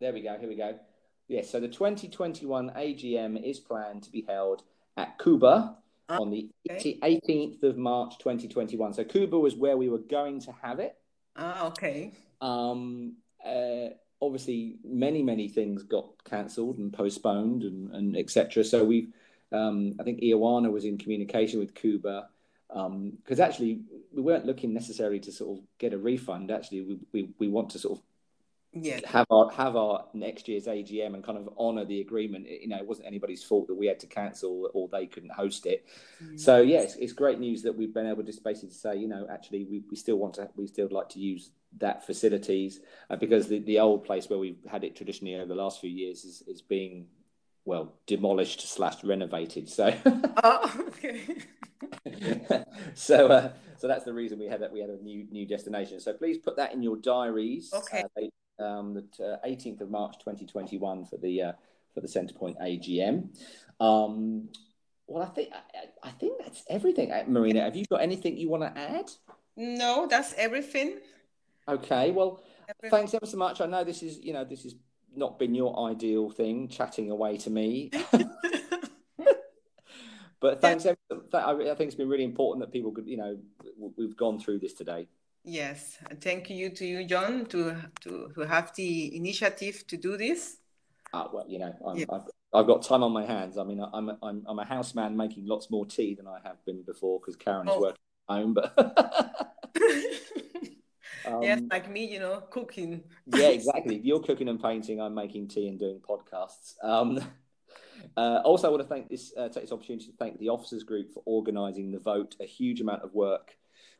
There we go. Here we go. Yes, so the 2021 AGM is planned to be held at Cuba oh, on the okay. 18th of March 2021. So Cuba was where we were going to have it. Ah, okay. Um, uh, obviously, many many things got cancelled and postponed and, and etc. So we've, um, I think Ioana was in communication with Cuba because um, actually we weren't looking necessarily to sort of get a refund. Actually, we, we, we want to sort of yeah. have our have our next year's AGM and kind of honour the agreement. You know, it wasn't anybody's fault that we had to cancel or they couldn't host it. Mm. So yes, yeah, it's, it's, great news that we've been able to basically say, you know, actually we, we still want to we still like to use that facilities uh, because the, the old place where we've had it traditionally over the last few years is, is being well demolished slash renovated. So, oh, so, uh, so that's the reason we had that. We had a new new destination. So please put that in your diaries. Okay. Uh, um, the eighteenth of March, twenty twenty one, for the uh, for the Centrepoint AGM. Um, well, I think I, I think that's everything. Uh, Marina, have you got anything you want to add? No, that's everything. Okay. Well, everything. thanks ever so much. I know this is you know this has not been your ideal thing, chatting away to me. but thanks. Yeah. I think it's been really important that people could, you know, we've gone through this today. Yes, thank you to you, John, to to, to have the initiative to do this. Uh, well, you know, yeah. I've, I've got time on my hands. I mean, I'm a, I'm I'm a houseman making lots more tea than I have been before because Karen is oh. working at home. But um, yes, like me, you know, cooking. yeah, exactly. You're cooking and painting, I'm making tea and doing podcasts. Um, uh, also, I want to thank this uh, take this opportunity to thank the officers group for organising the vote. A huge amount of work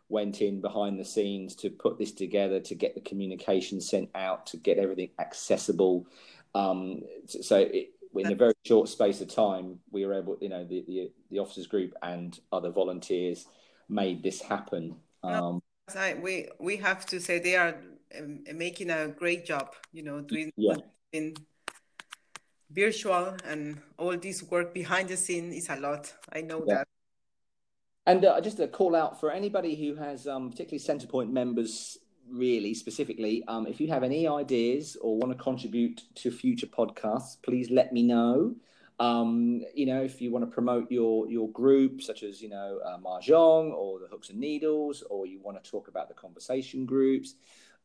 went in behind the scenes to put this together, to get the communication sent out, to get everything accessible. Um, so, it, in a very short space of time, we were able, you know, the, the, the officers group and other volunteers made this happen. Um, no, we we have to say they are um, making a great job, you know, doing yeah. in virtual and all this work behind the scene is a lot. I know yeah. that. And uh, just a call out for anybody who has, um, particularly Centrepoint members, really specifically, um, if you have any ideas or want to contribute to future podcasts, please let me know. Um, you know, if you want to promote your your group, such as you know uh, mahjong or the hooks and needles, or you want to talk about the conversation groups,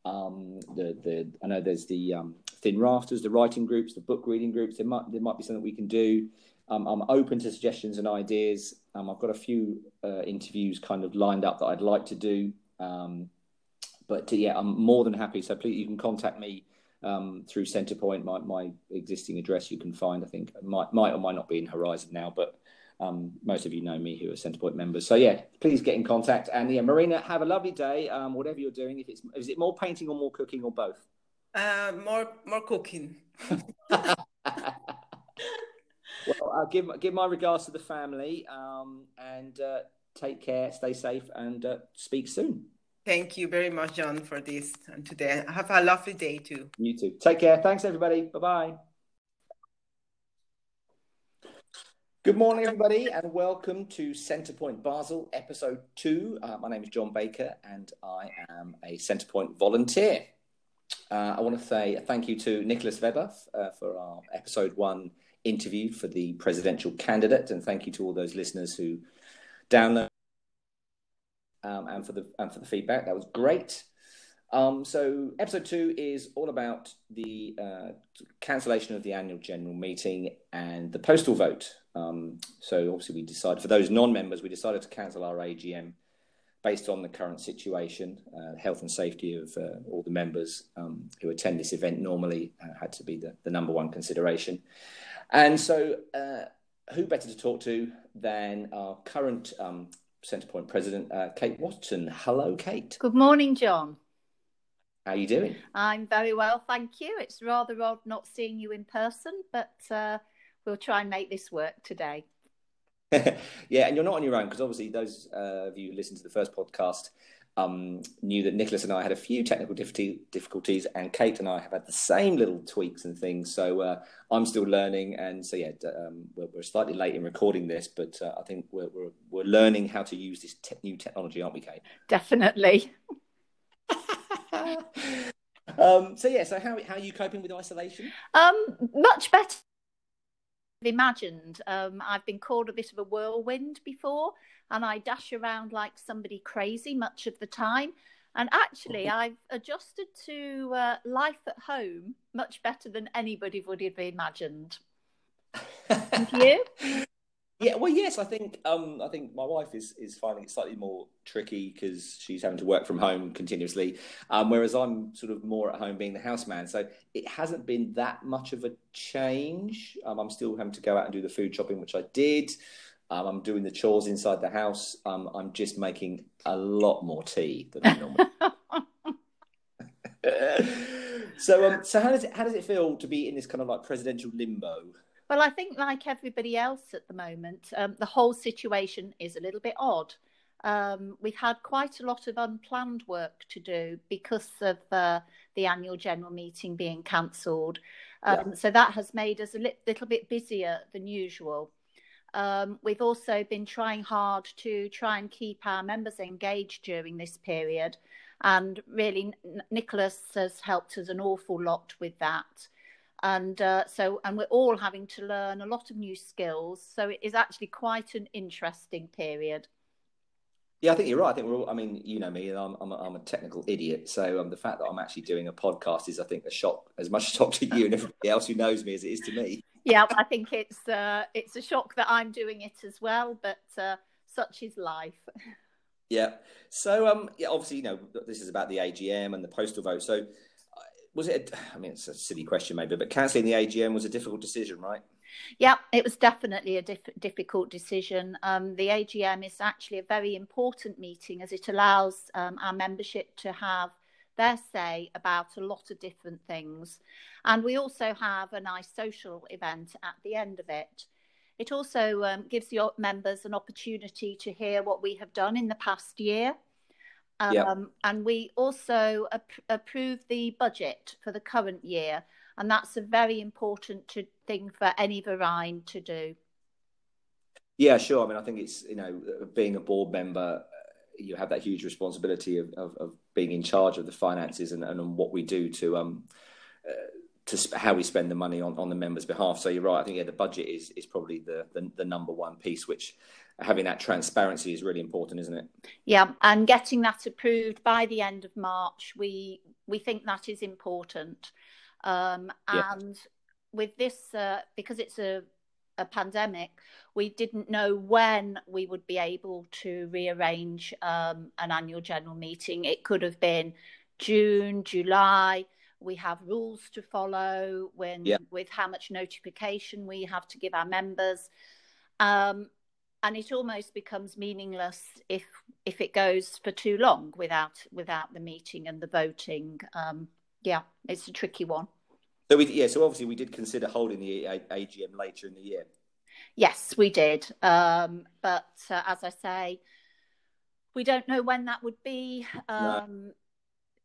um, the the I know there's the um, thin rafters, the writing groups, the book reading groups. There might there might be something we can do. Um, I'm open to suggestions and ideas. Um, I've got a few uh, interviews kind of lined up that I'd like to do. Um, but uh, yeah, I'm more than happy. So please, you can contact me um, through Centrepoint. My, my existing address you can find. I think might might or might not be in Horizon now, but um, most of you know me who are Centrepoint members. So yeah, please get in contact. And yeah, Marina, have a lovely day. Um, whatever you're doing, if it's is it more painting or more cooking or both? Uh, more more cooking. well, I'll give give my regards to the family um, and uh, take care, stay safe, and uh, speak soon. Thank you very much, John, for this and today. Have a lovely day too. You too. Take care. Thanks, everybody. Bye bye. Good morning, everybody, and welcome to Centrepoint Basel, episode two. Uh, my name is John Baker, and I am a Centrepoint volunteer. Uh, I want to say thank you to Nicholas Weber uh, for our episode one interview for the presidential candidate, and thank you to all those listeners who download um, and for the and for the feedback. That was great. Um, so episode two is all about the uh, cancellation of the annual general meeting and the postal vote. Um, so obviously we decided for those non-members, we decided to cancel our AGM based on the current situation, uh, health and safety of uh, all the members um, who attend this event normally uh, had to be the, the, number one consideration. And so, uh, who better to talk to than our current um, Centrepoint President, uh, Kate Watson. Hello, Kate. Good morning, John. How are you doing? I'm very well, thank you. It's rather odd not seeing you in person, but uh, we'll try and make this work today. yeah, and you're not on your own because obviously those uh, of you who listened to the first podcast um, knew that Nicholas and I had a few technical difficulties, and Kate and I have had the same little tweaks and things. So uh, I'm still learning, and so yeah, um, we're, we're, slightly late in recording this, but uh, I think we're, we're, we're learning how to use this te- new technology, aren't we, Kate? Definitely. um, so yeah, so how how are you coping with isolation? Um, much better imagined. Um, I've been called a bit of a whirlwind before, and I dash around like somebody crazy much of the time. And actually, oh. I've adjusted to uh, life at home much better than anybody would have imagined. and you? Yeah, well, yes, I think um, I think my wife is is finding it slightly more tricky because she's having to work from home continuously, um, whereas I'm sort of more at home being the houseman. So it hasn't been that much of a change. Um, I'm still having to go out and do the food shopping, which I did. Um, I'm doing the chores inside the house. Um, I'm just making a lot more tea than I normally. so, um, so how does it how does it feel to be in this kind of like presidential limbo? Well, I think, like everybody else at the moment, um, the whole situation is a little bit odd. Um, we've had quite a lot of unplanned work to do because of uh, the annual general meeting being cancelled. Um, yeah. So that has made us a li- little bit busier than usual. Um, we've also been trying hard to try and keep our members engaged during this period. And really, Nicholas has helped us an awful lot with that. And uh, so, and we're all having to learn a lot of new skills. So it is actually quite an interesting period. Yeah, I think you're right. I think we're all, I mean, you know me, I'm, I'm, a, I'm a technical idiot. So um, the fact that I'm actually doing a podcast is, I think, a shock, as much a shock to you and everybody else who knows me as it is to me. Yeah, I think it's uh, it's a shock that I'm doing it as well, but uh, such is life. Yeah. So, um, yeah, obviously, you know, this is about the AGM and the postal vote. So, was it? A, I mean, it's a silly question, maybe, but cancelling the AGM was a difficult decision, right? Yeah, it was definitely a diff- difficult decision. Um, the AGM is actually a very important meeting as it allows um, our membership to have their say about a lot of different things. And we also have a nice social event at the end of it. It also um, gives the members an opportunity to hear what we have done in the past year. Um, yep. And we also ap- approve the budget for the current year and that's a very important to, thing for any Verein to do. Yeah, sure. I mean, I think it's you know being a board member, you have that huge responsibility of, of, of being in charge of the finances and, and what we do to um uh, to sp- how we spend the money on, on the members' behalf. So you're right. I think yeah, the budget is is probably the, the, the number one piece, which having that transparency is really important, isn't it? Yeah, and getting that approved by the end of March, we we think that is important. Um, and yeah. with this, uh, because it's a, a pandemic, we didn't know when we would be able to rearrange um, an annual general meeting. It could have been June, July. We have rules to follow when yeah. with how much notification we have to give our members. Um, and it almost becomes meaningless if if it goes for too long without without the meeting and the voting. Um, yeah, it's a tricky one. So we, yeah, so obviously we did consider holding the AGM later in the year. Yes, we did. Um, but uh, as I say, we don't know when that would be. Um, no.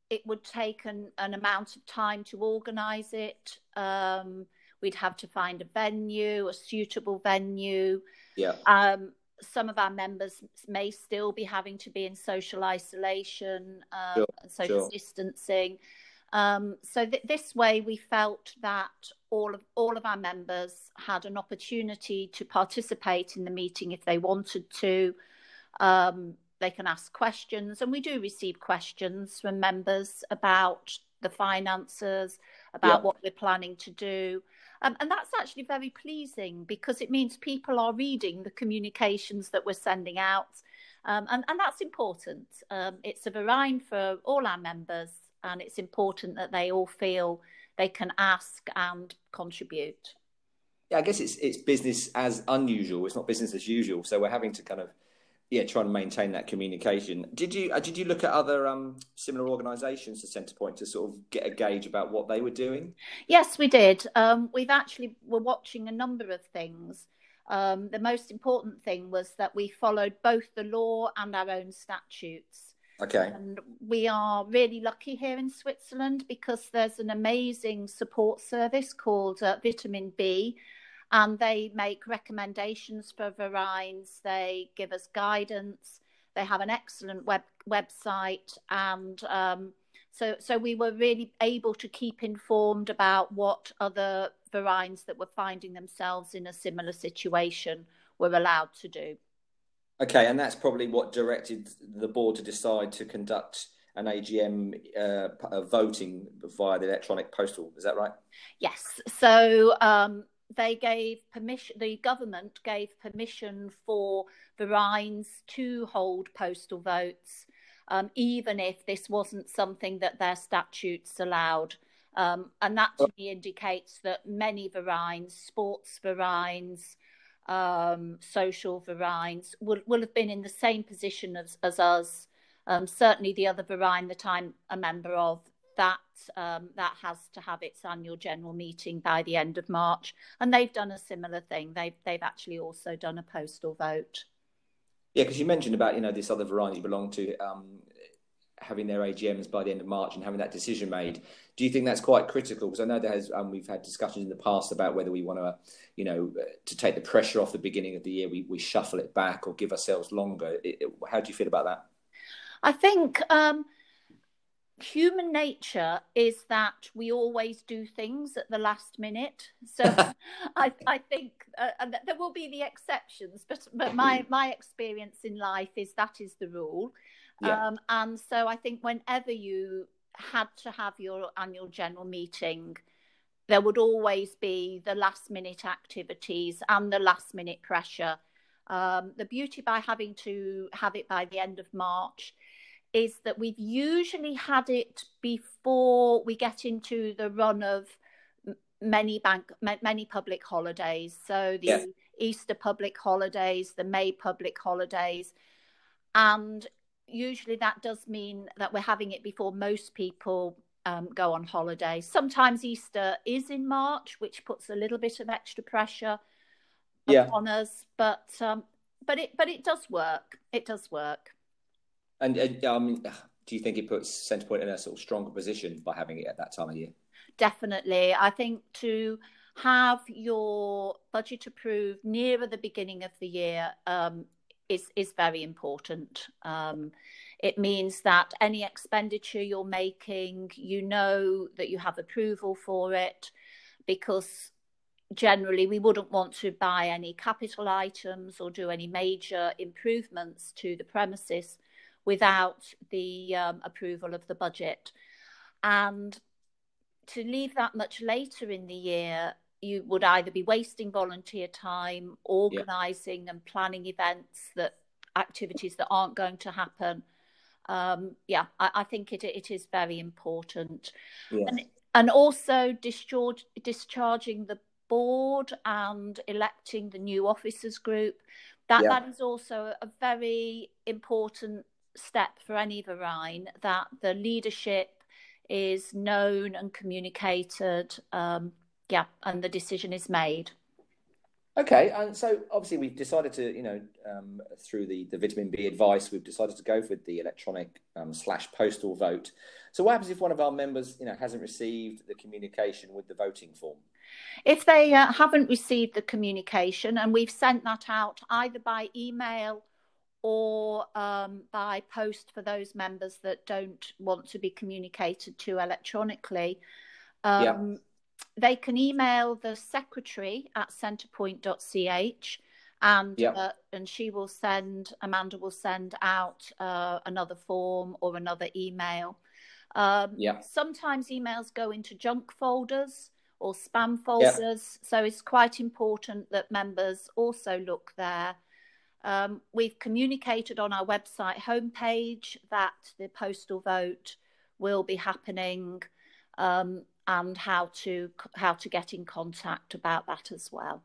It would take an, an amount of time to organise it. Um, we'd have to find a venue, a suitable venue. Yeah. Um, some of our members may still be having to be in social isolation um, sure, and social sure. distancing. Um, so th- this way, we felt that all of all of our members had an opportunity to participate in the meeting if they wanted to. Um, they can ask questions, and we do receive questions from members about the finances, about yeah. what we're planning to do. Um, and that's actually very pleasing because it means people are reading the communications that we're sending out. Um, and, and that's important. Um, it's a verein for all our members and it's important that they all feel they can ask and contribute. Yeah, I guess it's it's business as unusual. It's not business as usual. So we're having to kind of yeah try and maintain that communication. Did you uh, did you look at other um, similar organisations to Centrepoint to sort of get a gauge about what they were doing? Yes, we did. Um, we've actually were watching a number of things. Um, the most important thing was that we followed both the law and our own statutes. Okay. And we are really lucky here in Switzerland because there's an amazing support service called uh, Vitamin B, and they make recommendations for vereins. They give us guidance. They have an excellent web website, and um, so so we were really able to keep informed about what other vereins that were finding themselves in a similar situation were allowed to do. Okay, and that's probably what directed the board to decide to conduct an AGM uh, voting via the electronic postal. Is that right? Yes. So um, they gave permission. The government gave permission for the vereins to hold postal votes, um, even if this wasn't something that their statutes allowed. Um, and that to me indicates that many vereins, sports vereins, um, social vereins will, will have been in the same position as, as us. Um, certainly, the other verein that I'm a member of that um, that has to have its annual general meeting by the end of March, and they've done a similar thing. They've they've actually also done a postal vote. Yeah, because you mentioned about you know this other variety you belong to um, having their AGMs by the end of March and having that decision made. Do you think that's quite critical? Because I know there has um, we've had discussions in the past about whether we want to, you know, to take the pressure off the beginning of the year, we, we shuffle it back or give ourselves longer. It, it, how do you feel about that? I think um, human nature is that we always do things at the last minute. So I, I think uh, there will be the exceptions, but but my my experience in life is that is the rule. Yeah. Um, and so I think whenever you had to have your annual general meeting, there would always be the last minute activities and the last minute pressure. Um, the beauty by having to have it by the end of March is that we've usually had it before we get into the run of many bank many public holidays. So the yeah. easter public holidays the may public holidays. And usually that does mean that we're having it before most people um, go on holiday. Sometimes easter is in march which puts a little bit of extra pressure yeah. upon us but um, but it but it does work. It does work and uh, mean, do you think it puts Centrepoint in a sort of stronger position by having it at that time of year? Definitely. I think to have your budget approved nearer the beginning of the year um, is is very important. Um, it means that any expenditure you're making, you know that you have approval for it, because generally we wouldn't want to buy any capital items or do any major improvements to the premises without the um, approval of the budget. And to leave that much later in the year, you would either be wasting volunteer time, organising yeah. and planning events that activities that aren't going to happen. Um, yeah, I, I, think it it is very important, yeah. and and also discharge, discharging the board and electing the new officers group. That yeah. that is also a very important step for any Verein that the leadership is known and communicated. Um, yeah, and the decision is made. Okay, and so obviously we've decided to, you know, um, through the, the vitamin B advice, we've decided to go for the electronic um, slash postal vote. So what happens if one of our members, you know, hasn't received the communication with the voting form? If they uh, haven't received the communication, and we've sent that out either by email or um, by post for those members that don't want to be communicated to electronically. Um, yeah. They can email the secretary at centrepoint.ch and yeah. uh, and she will send Amanda will send out uh, another form or another email. Um, yeah. Sometimes emails go into junk folders or spam folders, yeah. so it's quite important that members also look there um, we've communicated on our website homepage that the postal vote will be happening um, and how to how to get in contact about that as well.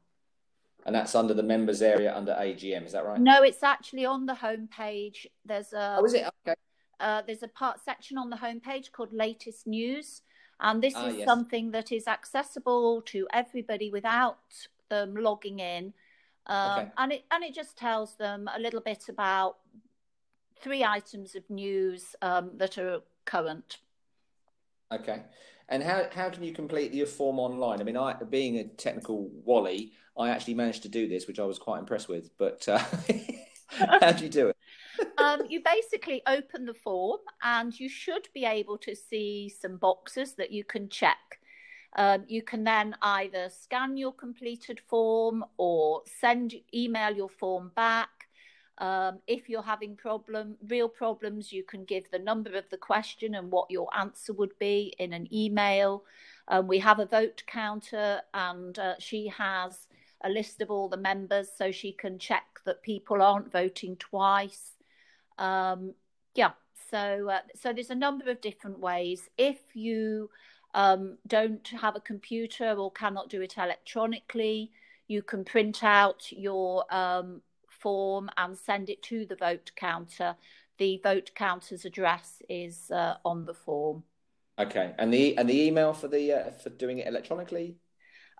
And that's under the members area under AGM, is that right? No, it's actually on the homepage. There's a oh, is it okay? Uh, there's a part section on the homepage called latest news, and this ah, is yes. something that is accessible to everybody without them logging in um, okay. and it and it just tells them a little bit about three items of news um, that are current. Okay. And how, how can you complete your form online? I mean, I, being a technical wally, I actually managed to do this, which I was quite impressed with. But uh, how do you do it? um, you basically open the form, and you should be able to see some boxes that you can check. Um, you can then either scan your completed form or send email your form back. Um, if you're having problem, real problems, you can give the number of the question and what your answer would be in an email. Um, we have a vote counter, and uh, she has a list of all the members, so she can check that people aren't voting twice. Um, yeah, so uh, so there's a number of different ways. If you um, don't have a computer or cannot do it electronically, you can print out your um, form and send it to the vote counter. The vote counter's address is uh, on the form. Okay, and the and the email for the uh, for doing it electronically.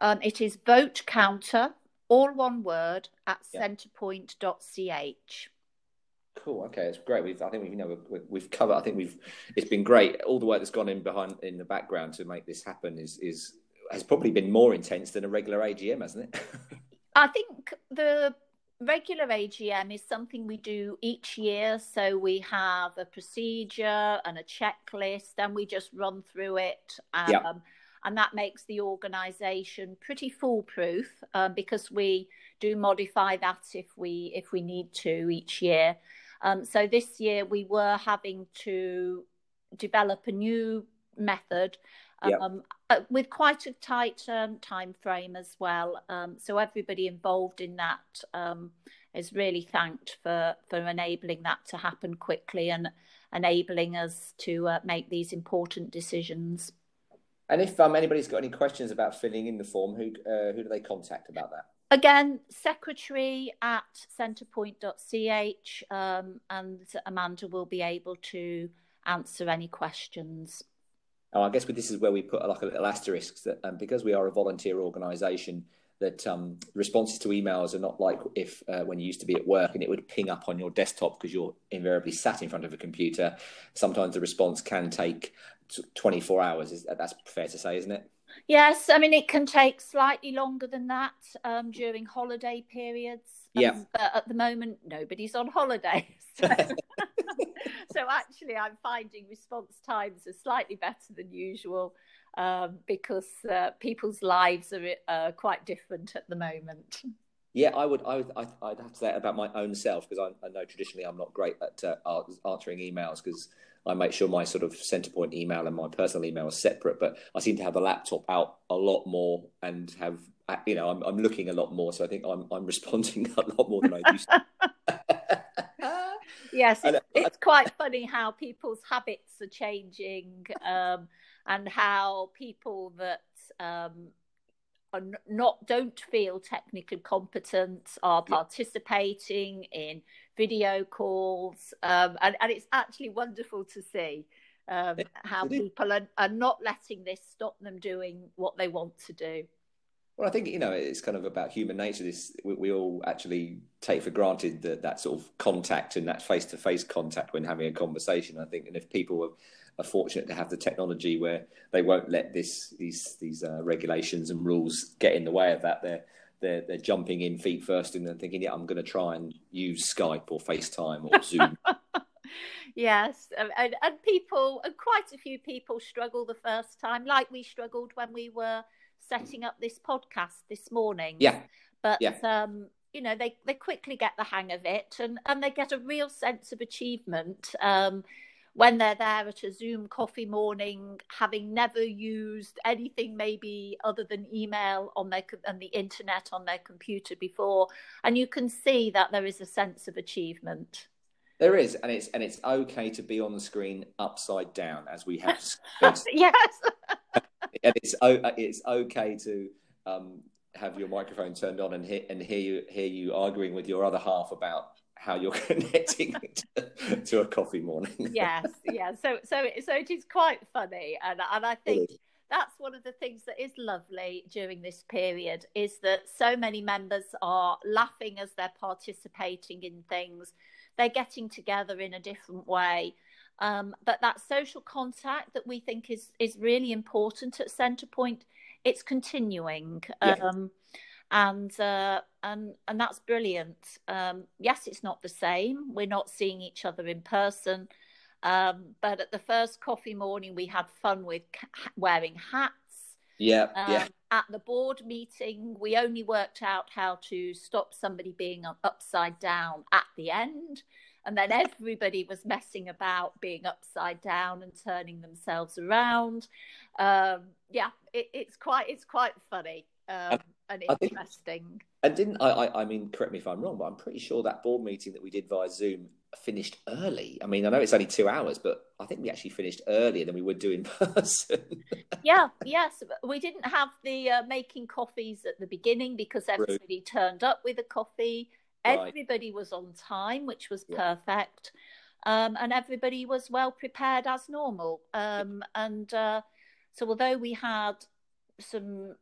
Um, it is vote counter, all one word, at Yeah. centrepoint.ch. Cool. Okay, it's great. We've, I think we've, you know, we've, we've covered. I think we've. It's been great. All the work that's gone in behind in the background to make this happen is is has probably been more intense than a regular AGM, hasn't it? I think the regular AGM is something we do each year. So we have a procedure and a checklist, and we just run through it. Um, Yeah. And that makes the organisation pretty foolproof um, because we do modify that if we if we need to each year. Um, so this year we were having to develop a new method um, uh, with quite a tight um, time frame as well. Um, so everybody involved in that um, is really thanked for for enabling that to happen quickly and enabling us to uh, make these important decisions. and if um, anybody's got any questions about filling in the form, who uh, who do they contact about that? Again, secretary at centrepoint.ch, um, and Amanda will be able to answer any questions. Oh, I guess this is where we put like a little asterisk that um, because we are a volunteer organisation, that um, responses to emails are not like if uh, when you used to be at work and it would ping up on your desktop because you're invariably sat in front of a computer. Sometimes the response can take t- 24 hours. That's fair to say, isn't it? Yes, I mean, it can take slightly longer than that um, during holiday periods. Um, Yeah. But at the moment, nobody's on holiday. So, so actually, I'm finding response times are slightly better than usual um, because uh, people's lives are uh, quite different at the moment. Yeah, I would. I would. I, I'd have to say that about my own self because I, I know traditionally I'm not great at uh, answering emails because I make sure my sort of Centrepoint email and my personal email are separate. But I seem to have the laptop out a lot more and have you know I'm, I'm looking a lot more, so I think I'm I'm responding a lot more than I used to. Yes, it's, uh, it's quite funny how people's habits are changing um, and how people that um, are not don't feel technically competent are participating in video calls, um, and and it's actually wonderful to see um, how people are, are not letting this stop them doing what they want to do. Well, I think you know it's kind of about human nature. This we, we all actually take for granted that that sort of contact and that face to face contact when having a conversation. I think, and if people are, are fortunate to have the technology where they won't let this these these uh, regulations and rules get in the way of that, they're they're they're jumping in feet first and then thinking, yeah, I'm going to try and use Skype or FaceTime or Zoom. Yes, and, and people, and quite a few people struggle the first time, like we struggled when we were setting up this podcast this morning. yeah, but yeah. um, you know, they they quickly get the hang of it, and and they get a real sense of achievement um, when they're there at a Zoom coffee morning, having never used anything maybe other than email on their and the internet on their computer before, and you can see that there is a sense of achievement. there is, and it's and it's okay to be on the screen upside down as we have. yes. and it's it's okay to um, have your microphone turned on and hear and hear you hear you arguing with your other half about how you're connecting to, to a coffee morning. yes, yeah. So, so, so it is quite funny, and and I think that's one of the things that is lovely during this period is that so many members are laughing as they're participating in things. They're getting together in a different way. Um, but that social contact that we think is is really important at Centrepoint, it's continuing. Yeah. Um, and uh, and and that's brilliant. Um, yes, it's not the same. We're not seeing each other in person, um, but at the first coffee morning, we had fun with wearing hats. Yeah, Um, yeah, At the board meeting, we only worked out how to stop somebody being upside down at the end. And then everybody was messing about being upside down and turning themselves around. Um, yeah, it, it's quite it's quite funny um, and interesting. and didn't I, I? I mean, correct me if I'm wrong, but I'm pretty sure that board meeting that we did via Zoom finished early. I mean, I know it's only two hours, but I think we actually finished earlier than we would do in person. yeah, yes. We didn't have the uh, making coffees at the beginning because everybody turned up with a coffee. Right. Everybody was on time, which was Yeah. perfect. um, and everybody was well prepared as normal. Um, and uh, so, although we had some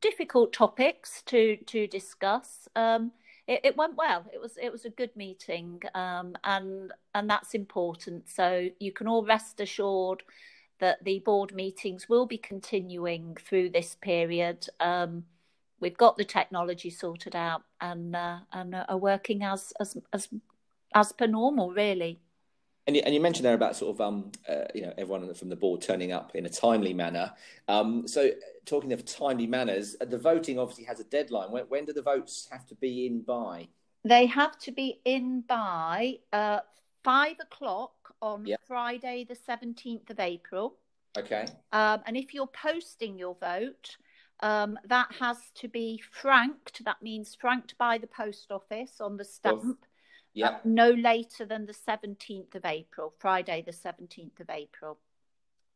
difficult topics to to discuss, um, it, it, went well. It was it was a good meeting, um, and and that's important. So you can all rest assured that the board meetings will be continuing through this period. Um, we've got the technology sorted out and uh, and are working as as as as per normal, really. And you, and you mentioned there about sort of um, uh, you know everyone from the board turning up in a timely manner. Um, so talking of timely manners, uh, the voting obviously has a deadline. When, when do the votes have to be in by? They have to be in by uh, five o'clock on yep. Friday, the seventeenth of April. Okay. Um, and if you're posting your vote, um, that has to be franked. That means franked by the post office on the stamp. Yeah. Uh, no later than the 17th of April, Friday, the 17th of April.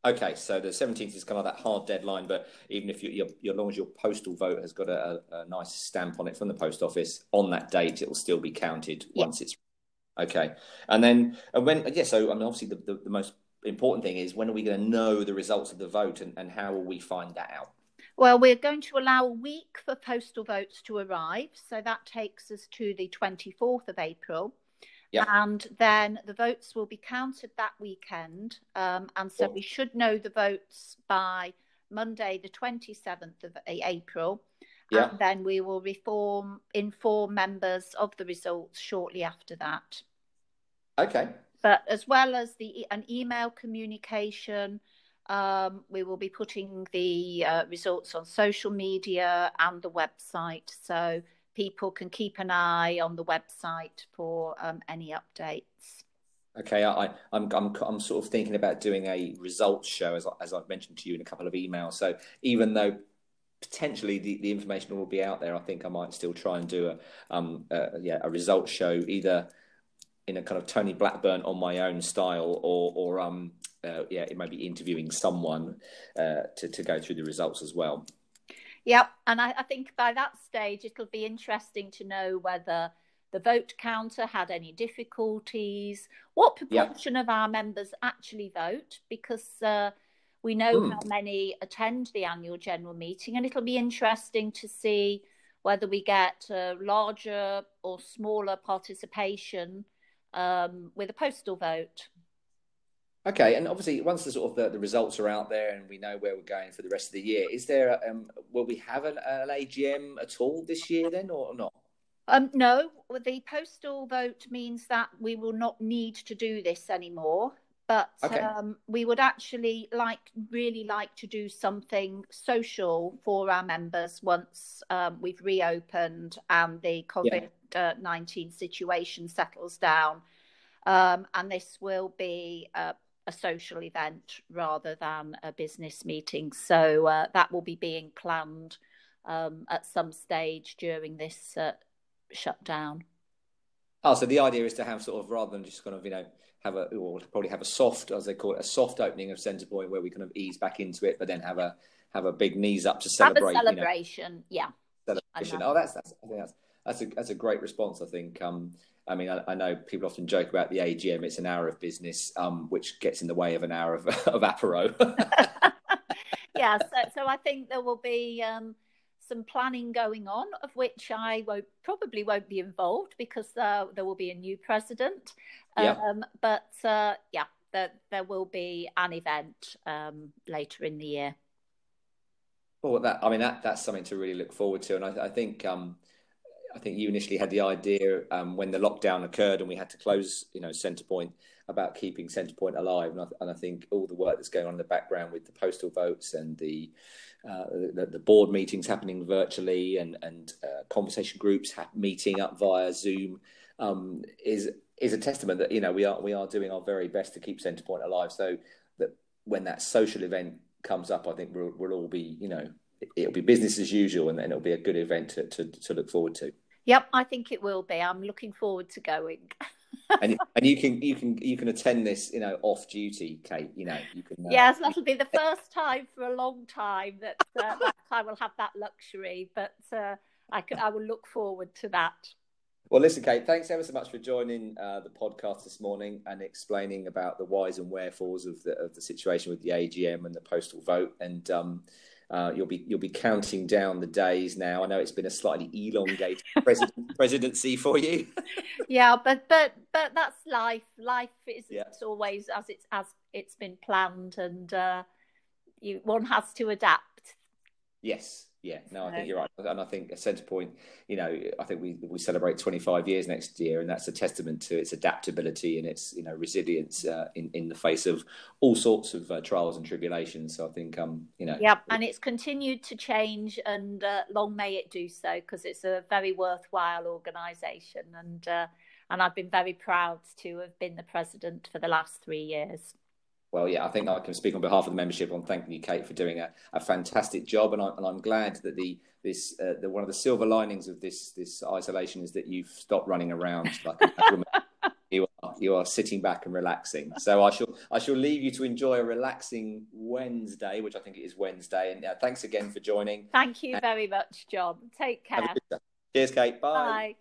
Okay, so the 17th is kind of that hard deadline, but even if you, you're, as long as your postal vote has got a, a, nice stamp on it from the post office on that date, it will still be counted yeah. once it's okay. And then, and when, yeah, so I mean, obviously, the, the, the most important thing is when are we going to know the results of the vote and, and how will we find that out? Well, we're going to allow a week for postal votes to arrive. So that takes us to the 24th of April. Yep. And then the votes will be counted that weekend. Um, and so we should know the votes by Monday, the 27th of April. Yeah. And then we will reform, inform members of the results shortly after that. Okay. But as well as the an email communication, um, we will be putting the uh, results on social media and the website, so people can keep an eye on the website for um, any updates. Okay, I, I'm, I'm I'm sort of thinking about doing a results show, as as I've mentioned to you in a couple of emails. So even though potentially the, the information will be out there, I think I might still try and do a um a, yeah a results show either in a kind of Tony Blackburn on my own style or or um uh, yeah, it might be interviewing someone uh, to to go through the results as well. Yep, and I, I think by that stage it'll be interesting to know whether the vote counter had any difficulties, what proportion yep. of our members actually vote, because uh, we know mm. how many attend the annual general meeting, and it'll be interesting to see whether we get a larger or smaller participation um, with a postal vote. Okay, and obviously, once the sort of the, the, results are out there and we know where we're going for the rest of the year, is there um, will we have an, an AGM at all this year then, or not? Um, no, the postal vote means that we will not need to do this anymore. But okay. um, we would actually like, really like to do something social for our members once um, we've reopened and the COVID nineteen situation settles down. Um, and this will be uh, a social event rather than a business meeting. So uh, that will be being planned um, at some stage during this uh, shutdown. Oh, so the idea is to have sort of rather than just kind of you know have a or probably have a soft as they call it a soft opening of Centrepoint where we kind of ease back into it, but then have a have a big knees up to celebrate. Have a celebration, you know, yeah. Celebration. Oh, that's that's I think that's that's a that's a great response. I think. Um, I mean, I, I, know people often joke about the AGM. It's an hour of business, um, which gets in the way of an hour of, of apero. yeah, so, so, I think there will be um, some planning going on, of which I won't probably won't be involved because uh, there will be a new president. Um, but uh, yeah, there, there will be an event um, later in the year. Well, that I mean that that's something to really look forward to, and I, I think um, I think you initially had the idea um, when the lockdown occurred and we had to close, you know, Centrepoint about keeping Centrepoint alive. And I, and I, think all the work that's going on in the background with the postal votes and the uh, the, the, board meetings happening virtually and and uh, conversation groups ha- meeting up via Zoom um, is is a testament that you know we are we are doing our very best to keep Centrepoint alive. So that when that social event comes up, I think we'll, we'll all be you know it'll be business as usual and, and it'll be a good event to, to, to look forward to. Yep, I think it will be. I'm looking forward to going. and and you can you can you can attend this you know off duty, Kate. You know you can. Uh, yes, that'll be the first time for a long time that, uh, that I will have that luxury. But uh, I can I will look forward to that. Well, listen, Kate, thanks ever so much for joining uh, the podcast this morning and explaining about the whys and wherefores of the of the situation with the AGM and the postal vote. And um, uh, you'll be you'll be counting down the days now. I know it's been a slightly elongated president, presidency for you. yeah, but but but that's life. Life is yeah. always as it's as it's been planned, and uh, you one has to adapt. Yes, yeah, no, I think you're right, and I think a Centrepoint, you know, I think we we celebrate 25 years next year, and that's a testament to its adaptability and its you know resilience uh, in in the face of all sorts of uh, trials and tribulations. So I think, um, you know, yeah, and it's continued to change, and uh, long may it do so, because it's a very worthwhile organisation, and uh, and I've been very proud to have been the president for the last three years. Well, yeah, I think I can speak on behalf of the membership on thanking you, Kate, for doing a, a fantastic job, and, I, and I'm glad that the this uh, the, one of the silver linings of this this isolation is that you've stopped running around like a you are you are sitting back and relaxing. So I shall I shall leave you to enjoy a relaxing Wednesday, which I think it is Wednesday. And uh, thanks again for joining. Thank you very much, John. Take care. Cheers, Kate. Bye. Bye.